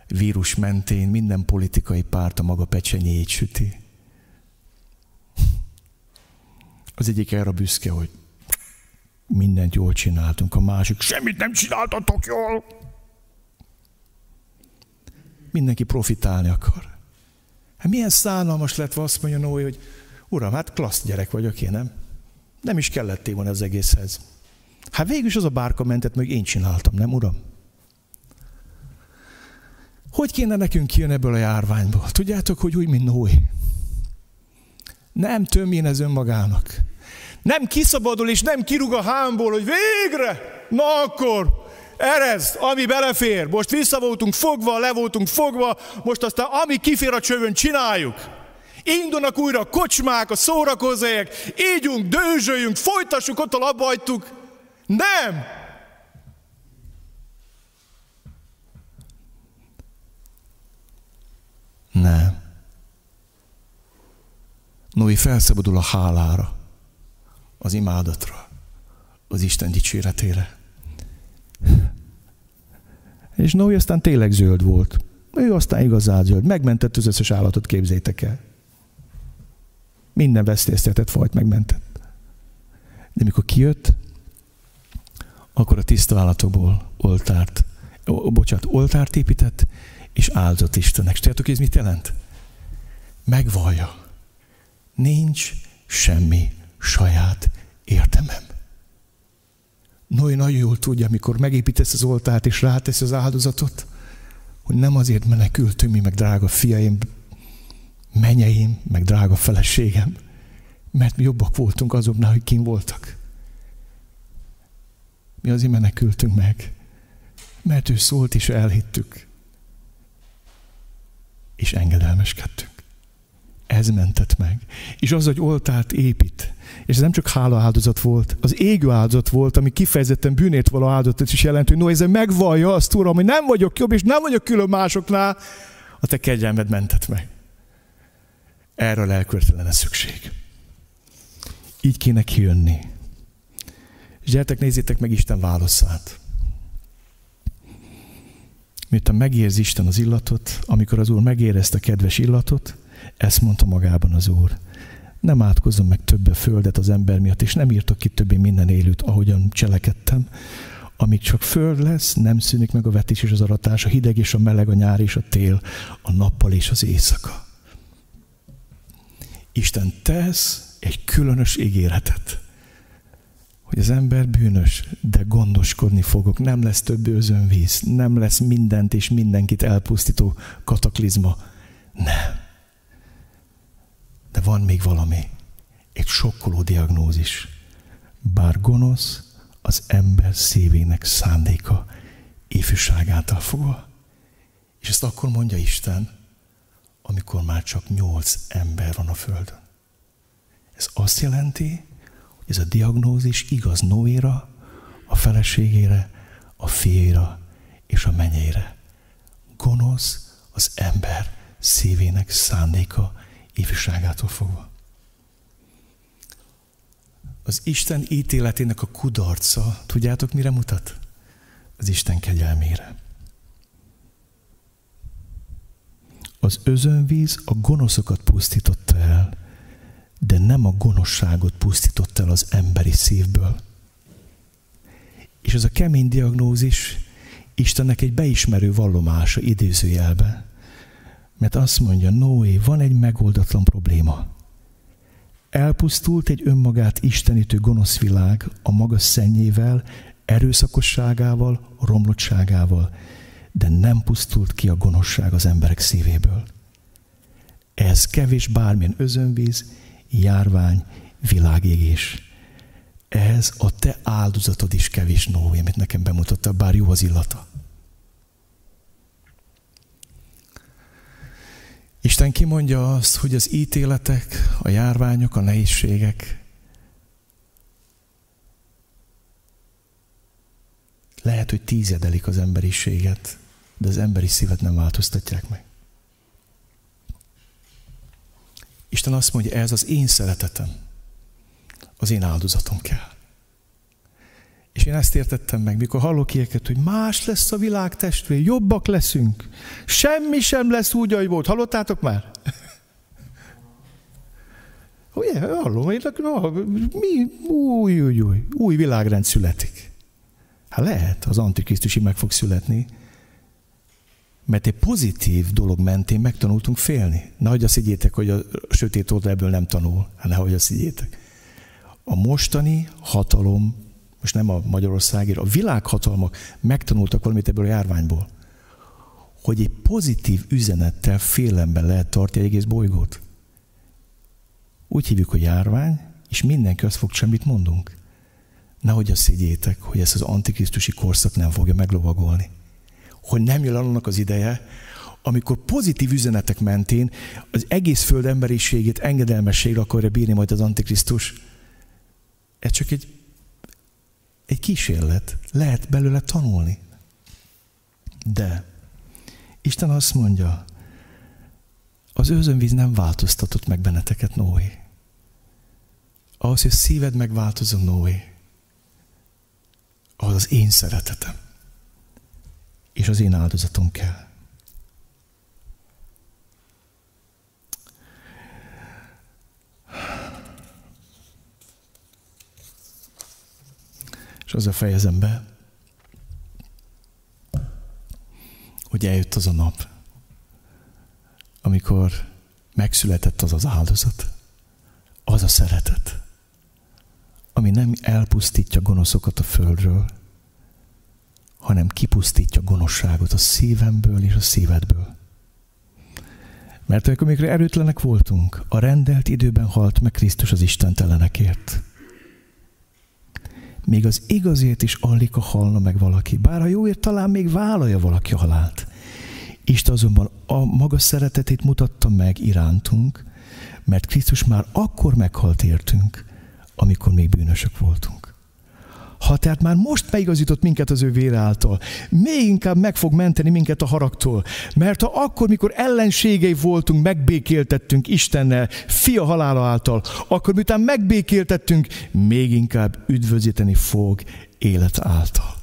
vírus mentén minden politikai párt a maga pecsenyét süti. Az egyik erre büszke, hogy mindent jól csináltunk, a másik semmit nem csináltatok jól. mindenki profitálni akar. Hát milyen szánalmas lett azt mondja Noé, hogy uram, hát klassz gyerek vagyok én, nem? Nem is kellett volna az egészhez. Hát végül is az a bárka mentett, meg én csináltam, nem uram? Hogy kéne nekünk kijön ebből a járványból? Tudjátok, hogy úgy, mint Noé. Nem tömjén ez önmagának. Nem kiszabadul és nem kirúg a hámból, hogy végre, na akkor, erez, ami belefér. Most vissza voltunk fogva, le voltunk fogva, most aztán ami kifér a csövön, csináljuk. Indulnak újra a kocsmák, a szórakozók, ígyunk, dőzsöljünk, folytassuk, ott a labba Nem! Nem. Noé felszabadul a hálára, az imádatra, az Isten dicséretére. És Noé aztán tényleg zöld volt. Ő aztán igazán zöld. Megmentett az összes állatot, képzétek el. Minden veszélyeztetett fajt megmentett. De mikor kijött, akkor a tiszta állatokból oltárt, ó, bocsánat, oltárt épített, és áldott Istennek. És tudjátok, ez mit jelent? Megvallja. Nincs semmi saját értemem. Noé nagyon jól tudja, amikor megépítesz az oltárt és rátesz az áldozatot, hogy nem azért menekültünk mi, meg drága fiaim, menyeim, meg drága feleségem, mert mi jobbak voltunk azoknál, hogy kim voltak. Mi azért menekültünk meg, mert ő szólt és elhittük, és engedelmeskedtünk. Ez mentett meg. És az, hogy oltárt épít, és ez nem csak hála áldozat volt, az égő áldozat volt, ami kifejezetten bűnét való áldozatot is jelent, hogy no, ezzel megvallja azt, Uram, hogy nem vagyok jobb, és nem vagyok külön másoknál, a te kegyelmed mentett meg. Erre a lelkületre lenne szükség. Így kéne kijönni. És gyertek, nézzétek meg Isten válaszát. Miután megérzi Isten az illatot, amikor az Úr megérezte a kedves illatot, ezt mondta magában az Úr. Nem átkozom meg többe földet az ember miatt, és nem írtok ki többé minden élőt, ahogyan cselekedtem. Amíg csak föld lesz, nem szűnik meg a vetés és az aratás, a hideg és a meleg, a nyár és a tél, a nappal és az éjszaka. Isten tesz egy különös ígéretet, hogy az ember bűnös, de gondoskodni fogok. Nem lesz több özönvíz, nem lesz mindent és mindenkit elpusztító kataklizma. Nem. De van még valami, egy sokkoló diagnózis. Bár gonosz, az ember szívének szándéka ifjúságától fogva. És ezt akkor mondja Isten, amikor már csak nyolc ember van a Földön. Ez azt jelenti, hogy ez a diagnózis igaz Noéra, a feleségére, a fiéra és a menyeire. Gonosz az ember szívének szándéka ifjúságától fogva. Az Isten ítéletének a kudarca, tudjátok mire mutat? Az Isten kegyelmére. Az özönvíz a gonoszokat pusztította el, de nem a gonoszságot pusztította el az emberi szívből. És ez a kemény diagnózis Istennek egy beismerő vallomása idézőjelben. Mert azt mondja, Noé, van egy megoldatlan probléma. Elpusztult egy önmagát istenítő gonosz világ a maga szennyével, erőszakosságával, romlottságával, de nem pusztult ki a gonoszság az emberek szívéből. Ez kevés bármilyen özönvíz, járvány, világégés. Ez a te áldozatod is kevés Noé, amit nekem bemutatta, bár jó az illata. Isten kimondja azt, hogy az ítéletek, a járványok, a nehézségek lehet, hogy tízedelik az emberiséget, de az emberi szívet nem változtatják meg. Isten azt mondja, ez az én szeretetem, az én áldozatom kell. És én ezt értettem meg, mikor hallok ilyeket, hogy más lesz a világ testvér, jobbak leszünk. Semmi sem lesz úgy, ahogy volt. Hallottátok már? Ugye, hallom, hogy mi, új, új, új, új világrend születik. Hát lehet, az antikrisztusi meg fog születni. Mert egy pozitív dolog mentén megtanultunk félni. Nehogy azt higgyétek, hogy a sötét oldal ebből nem tanul. Hát nehogy azt higgyétek. A mostani hatalom, most nem a Magyarországért, a világhatalmak megtanultak valamit ebből a járványból. Hogy egy pozitív üzenettel félelemben lehet tartani egy egész bolygót. Úgy hívjuk, hogy járvány, és mindenki azt fog, semmit mondunk. Nehogy azt higgyétek, hogy ezt az antikrisztusi korszak nem fogja meglovagolni. Hogy nem jön annak az ideje, amikor pozitív üzenetek mentén az egész föld emberiségét engedelmességre akarja bírni majd az Antikrisztus. Ez csak egy, egy kísérlet. Lehet belőle tanulni. De Isten azt mondja, az őzönvíz nem változtatott meg benneteket, Noé. Ahhoz, hogy szíved megváltozom, Noé, ahhoz az én szeretetem és az én áldozatom kell. És a fejezem be, hogy eljött az a nap, amikor megszületett az az áldozat, az a szeretet, ami nem elpusztítja gonoszokat a földről, hanem kipusztítja gonoszságot a szívemből és a szívedből. Mert amikor mikor erőtlenek voltunk, a rendelt időben halt meg Krisztus az istentelenekért. Még az igazért is alig a halna meg valaki, bár a jóért talán még vállalja valaki a halált. Isten azonban a maga szeretetét mutatta meg irántunk, mert Krisztus már akkor meghalt értünk, amikor még bűnösök voltunk. Ha tehát már most megigazított minket az ő vére által, még inkább meg fog menteni minket a haragtól. Mert ha akkor, mikor ellenségei voltunk, megbékéltettünk Istennel, fia halála által, akkor miután megbékéltettünk, még inkább üdvözíteni fog élet által.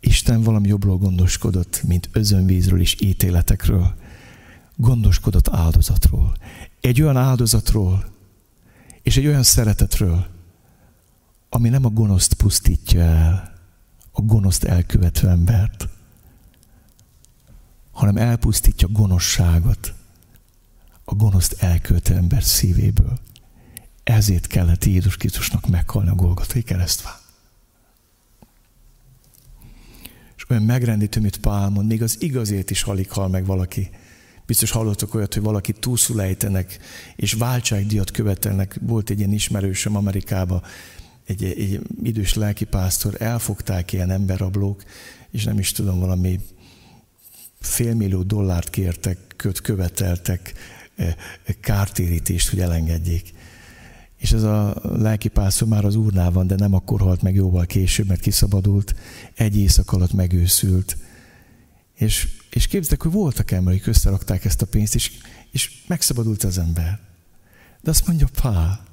Isten valami jobbról gondoskodott, mint özönvízről és ítéletekről. Gondoskodott áldozatról. Egy olyan áldozatról, és egy olyan szeretetről, ami nem a gonoszt pusztítja el, a gonoszt elkövető embert, hanem elpusztítja gonoszságot a gonoszt elkövető ember szívéből. Ezért kellett Jézus Krisztusnak meghalni a Golgotai keresztván. És olyan megrendítő, mint Pál mond, még az igazért is alig hal meg valaki. Biztos hallottok olyat, hogy valaki túlszul ejtenek, és váltságdíjat követelnek. Volt egy ilyen ismerősöm Amerikában, egy, egy idős lelkipásztor, elfogták ilyen emberrablók, és nem is tudom, valami félmillió dollárt kértek, köt, követeltek e, e, kártérítést, hogy elengedjék. És ez a lelkipásztor már az úrnál van, de nem akkor halt meg jóval később, mert kiszabadult, egy éjszak alatt megőszült. És, és képzeljük, hogy voltak emberek, hogy összerakták ezt a pénzt, és, és megszabadult az ember. De azt mondja Pál,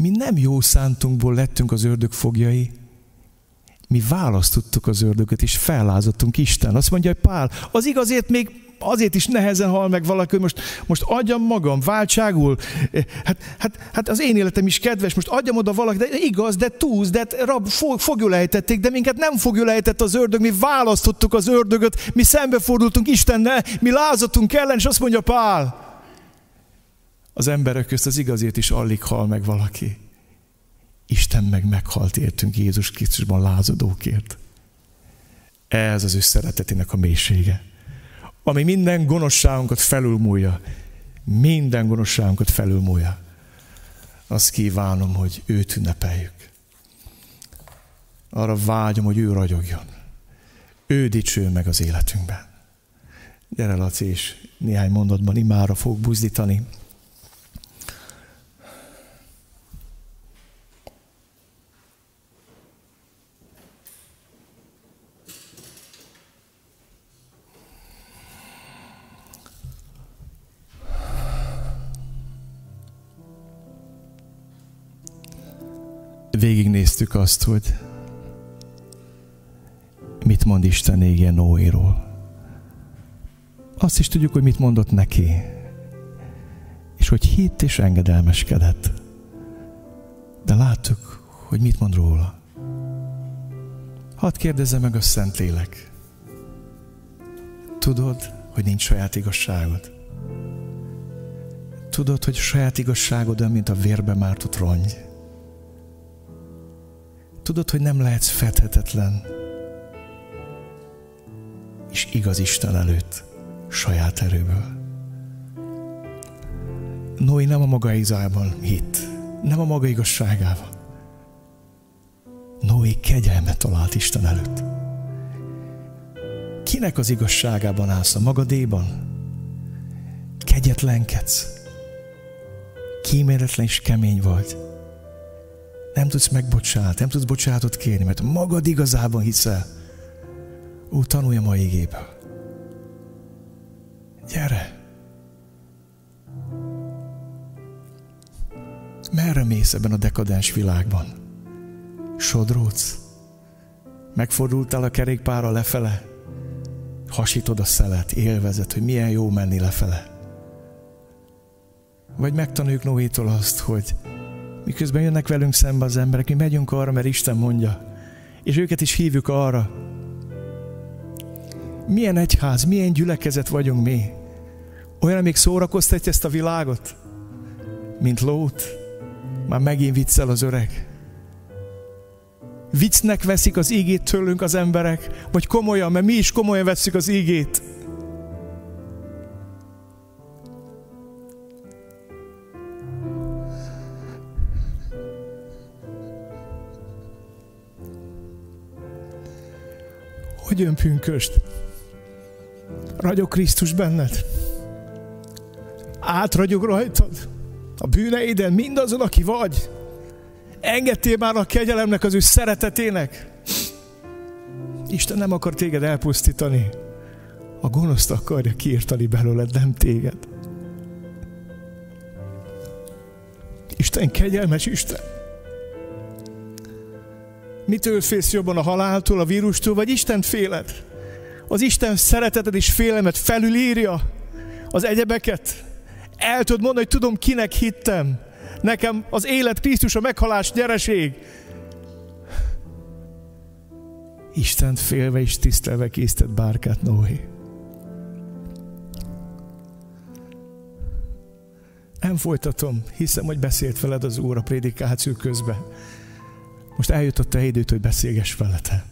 mi nem jó szántunkból lettünk az ördög fogjai, mi választottuk az ördögöt, és fellázottunk Isten. Azt mondja, hogy Pál, az igazért még azért is nehezen hal meg valaki, hogy most, most adjam magam, váltságul. Hát, hát, hát az én életem is kedves, most adjam oda valaki, de igaz, de túsz, de rab, fog, ejtették, de minket nem ejtett az ördög, mi választottuk az ördögöt, mi szembefordultunk Istennel, mi lázadtunk ellen, és azt mondja Pál, az emberek közt az igazért is alig hal meg valaki. Isten meg meghalt értünk Jézus Krisztusban lázadókért. Ez az ő szeretetének a mélysége. Ami minden gonoszságunkat felülmúlja. Minden gonoszságunkat felülmúlja. Azt kívánom, hogy őt ünnepeljük. Arra vágyom, hogy ő ragyogjon. Ő dicső meg az életünkben. Gyere, Laci, és néhány mondatban imára fog buzdítani. Végignéztük azt, hogy mit mond Isten ége Noéról. Azt is tudjuk, hogy mit mondott neki. És hogy hitt és engedelmeskedett. De láttuk, hogy mit mond róla. Hadd kérdezze meg a Szentlélek. Tudod, hogy nincs saját igazságod. Tudod, hogy saját igazságod olyan, mint a vérbe mártott rongy. Tudod, hogy nem lehetsz fedhetetlen és igaz Isten előtt saját erőből. Noé nem a maga izában hitt, nem a maga igazságával. Noé kegyelmet talált Isten előtt. Kinek az igazságában állsz? A magadéban? Kegyetlenkedsz. Kíméletlen és kemény vagy. Nem tudsz megbocsát, nem tudsz bocsátot kérni, mert magad igazában hiszel. Ó, tanulj a mai igéből. Gyere! Merre mész ebben a dekadens világban? Sodródsz? Megfordultál a kerékpára lefele? Hasítod a szelet, élvezet, hogy milyen jó menni lefele. Vagy megtanuljuk Noétól azt, hogy miközben jönnek velünk szembe az emberek, mi megyünk arra, mert Isten mondja, és őket is hívjuk arra. Milyen egyház, milyen gyülekezet vagyunk mi? Olyan, amíg szórakoztatja ezt a világot, mint lót. Már megint viccel az öreg. Viccnek veszik az ígét tőlünk az emberek, vagy komolyan, mert mi is komolyan veszük az ígét. Hogy jön pünköst? Ragyog Krisztus benned? Átragyog rajtad? A bűneiden, mindazon, aki vagy? Engedtél már a kegyelemnek, az ő szeretetének? Isten nem akar téged elpusztítani. A gonoszt akarja kiirtani belőled, nem téged. Isten kegyelmes Isten. Mitől félsz jobban a haláltól, a vírustól, vagy Isten féled? Az Isten szereteted és félemet felülírja az egyebeket. El tudod mondani, hogy tudom, kinek hittem. Nekem az élet Krisztus a meghalás nyereség. Isten félve és tisztelve készített bárkát Noé. Nem folytatom, hiszem, hogy beszélt veled az Úr a prédikáció közben. Most eljutott a időt, hogy beszélgess velete.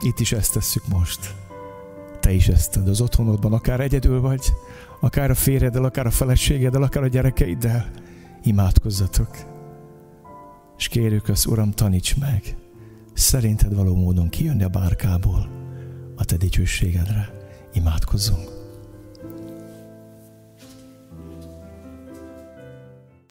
Itt is ezt tesszük most. Te is ezt tedd az otthonodban, akár egyedül vagy, akár a férjeddel, akár a feleségeddel, akár a gyerekeiddel. Imádkozzatok. És kérjük az Uram, taníts meg, szerinted való módon kijönni a bárkából a te dicsőségedre. Imádkozzunk.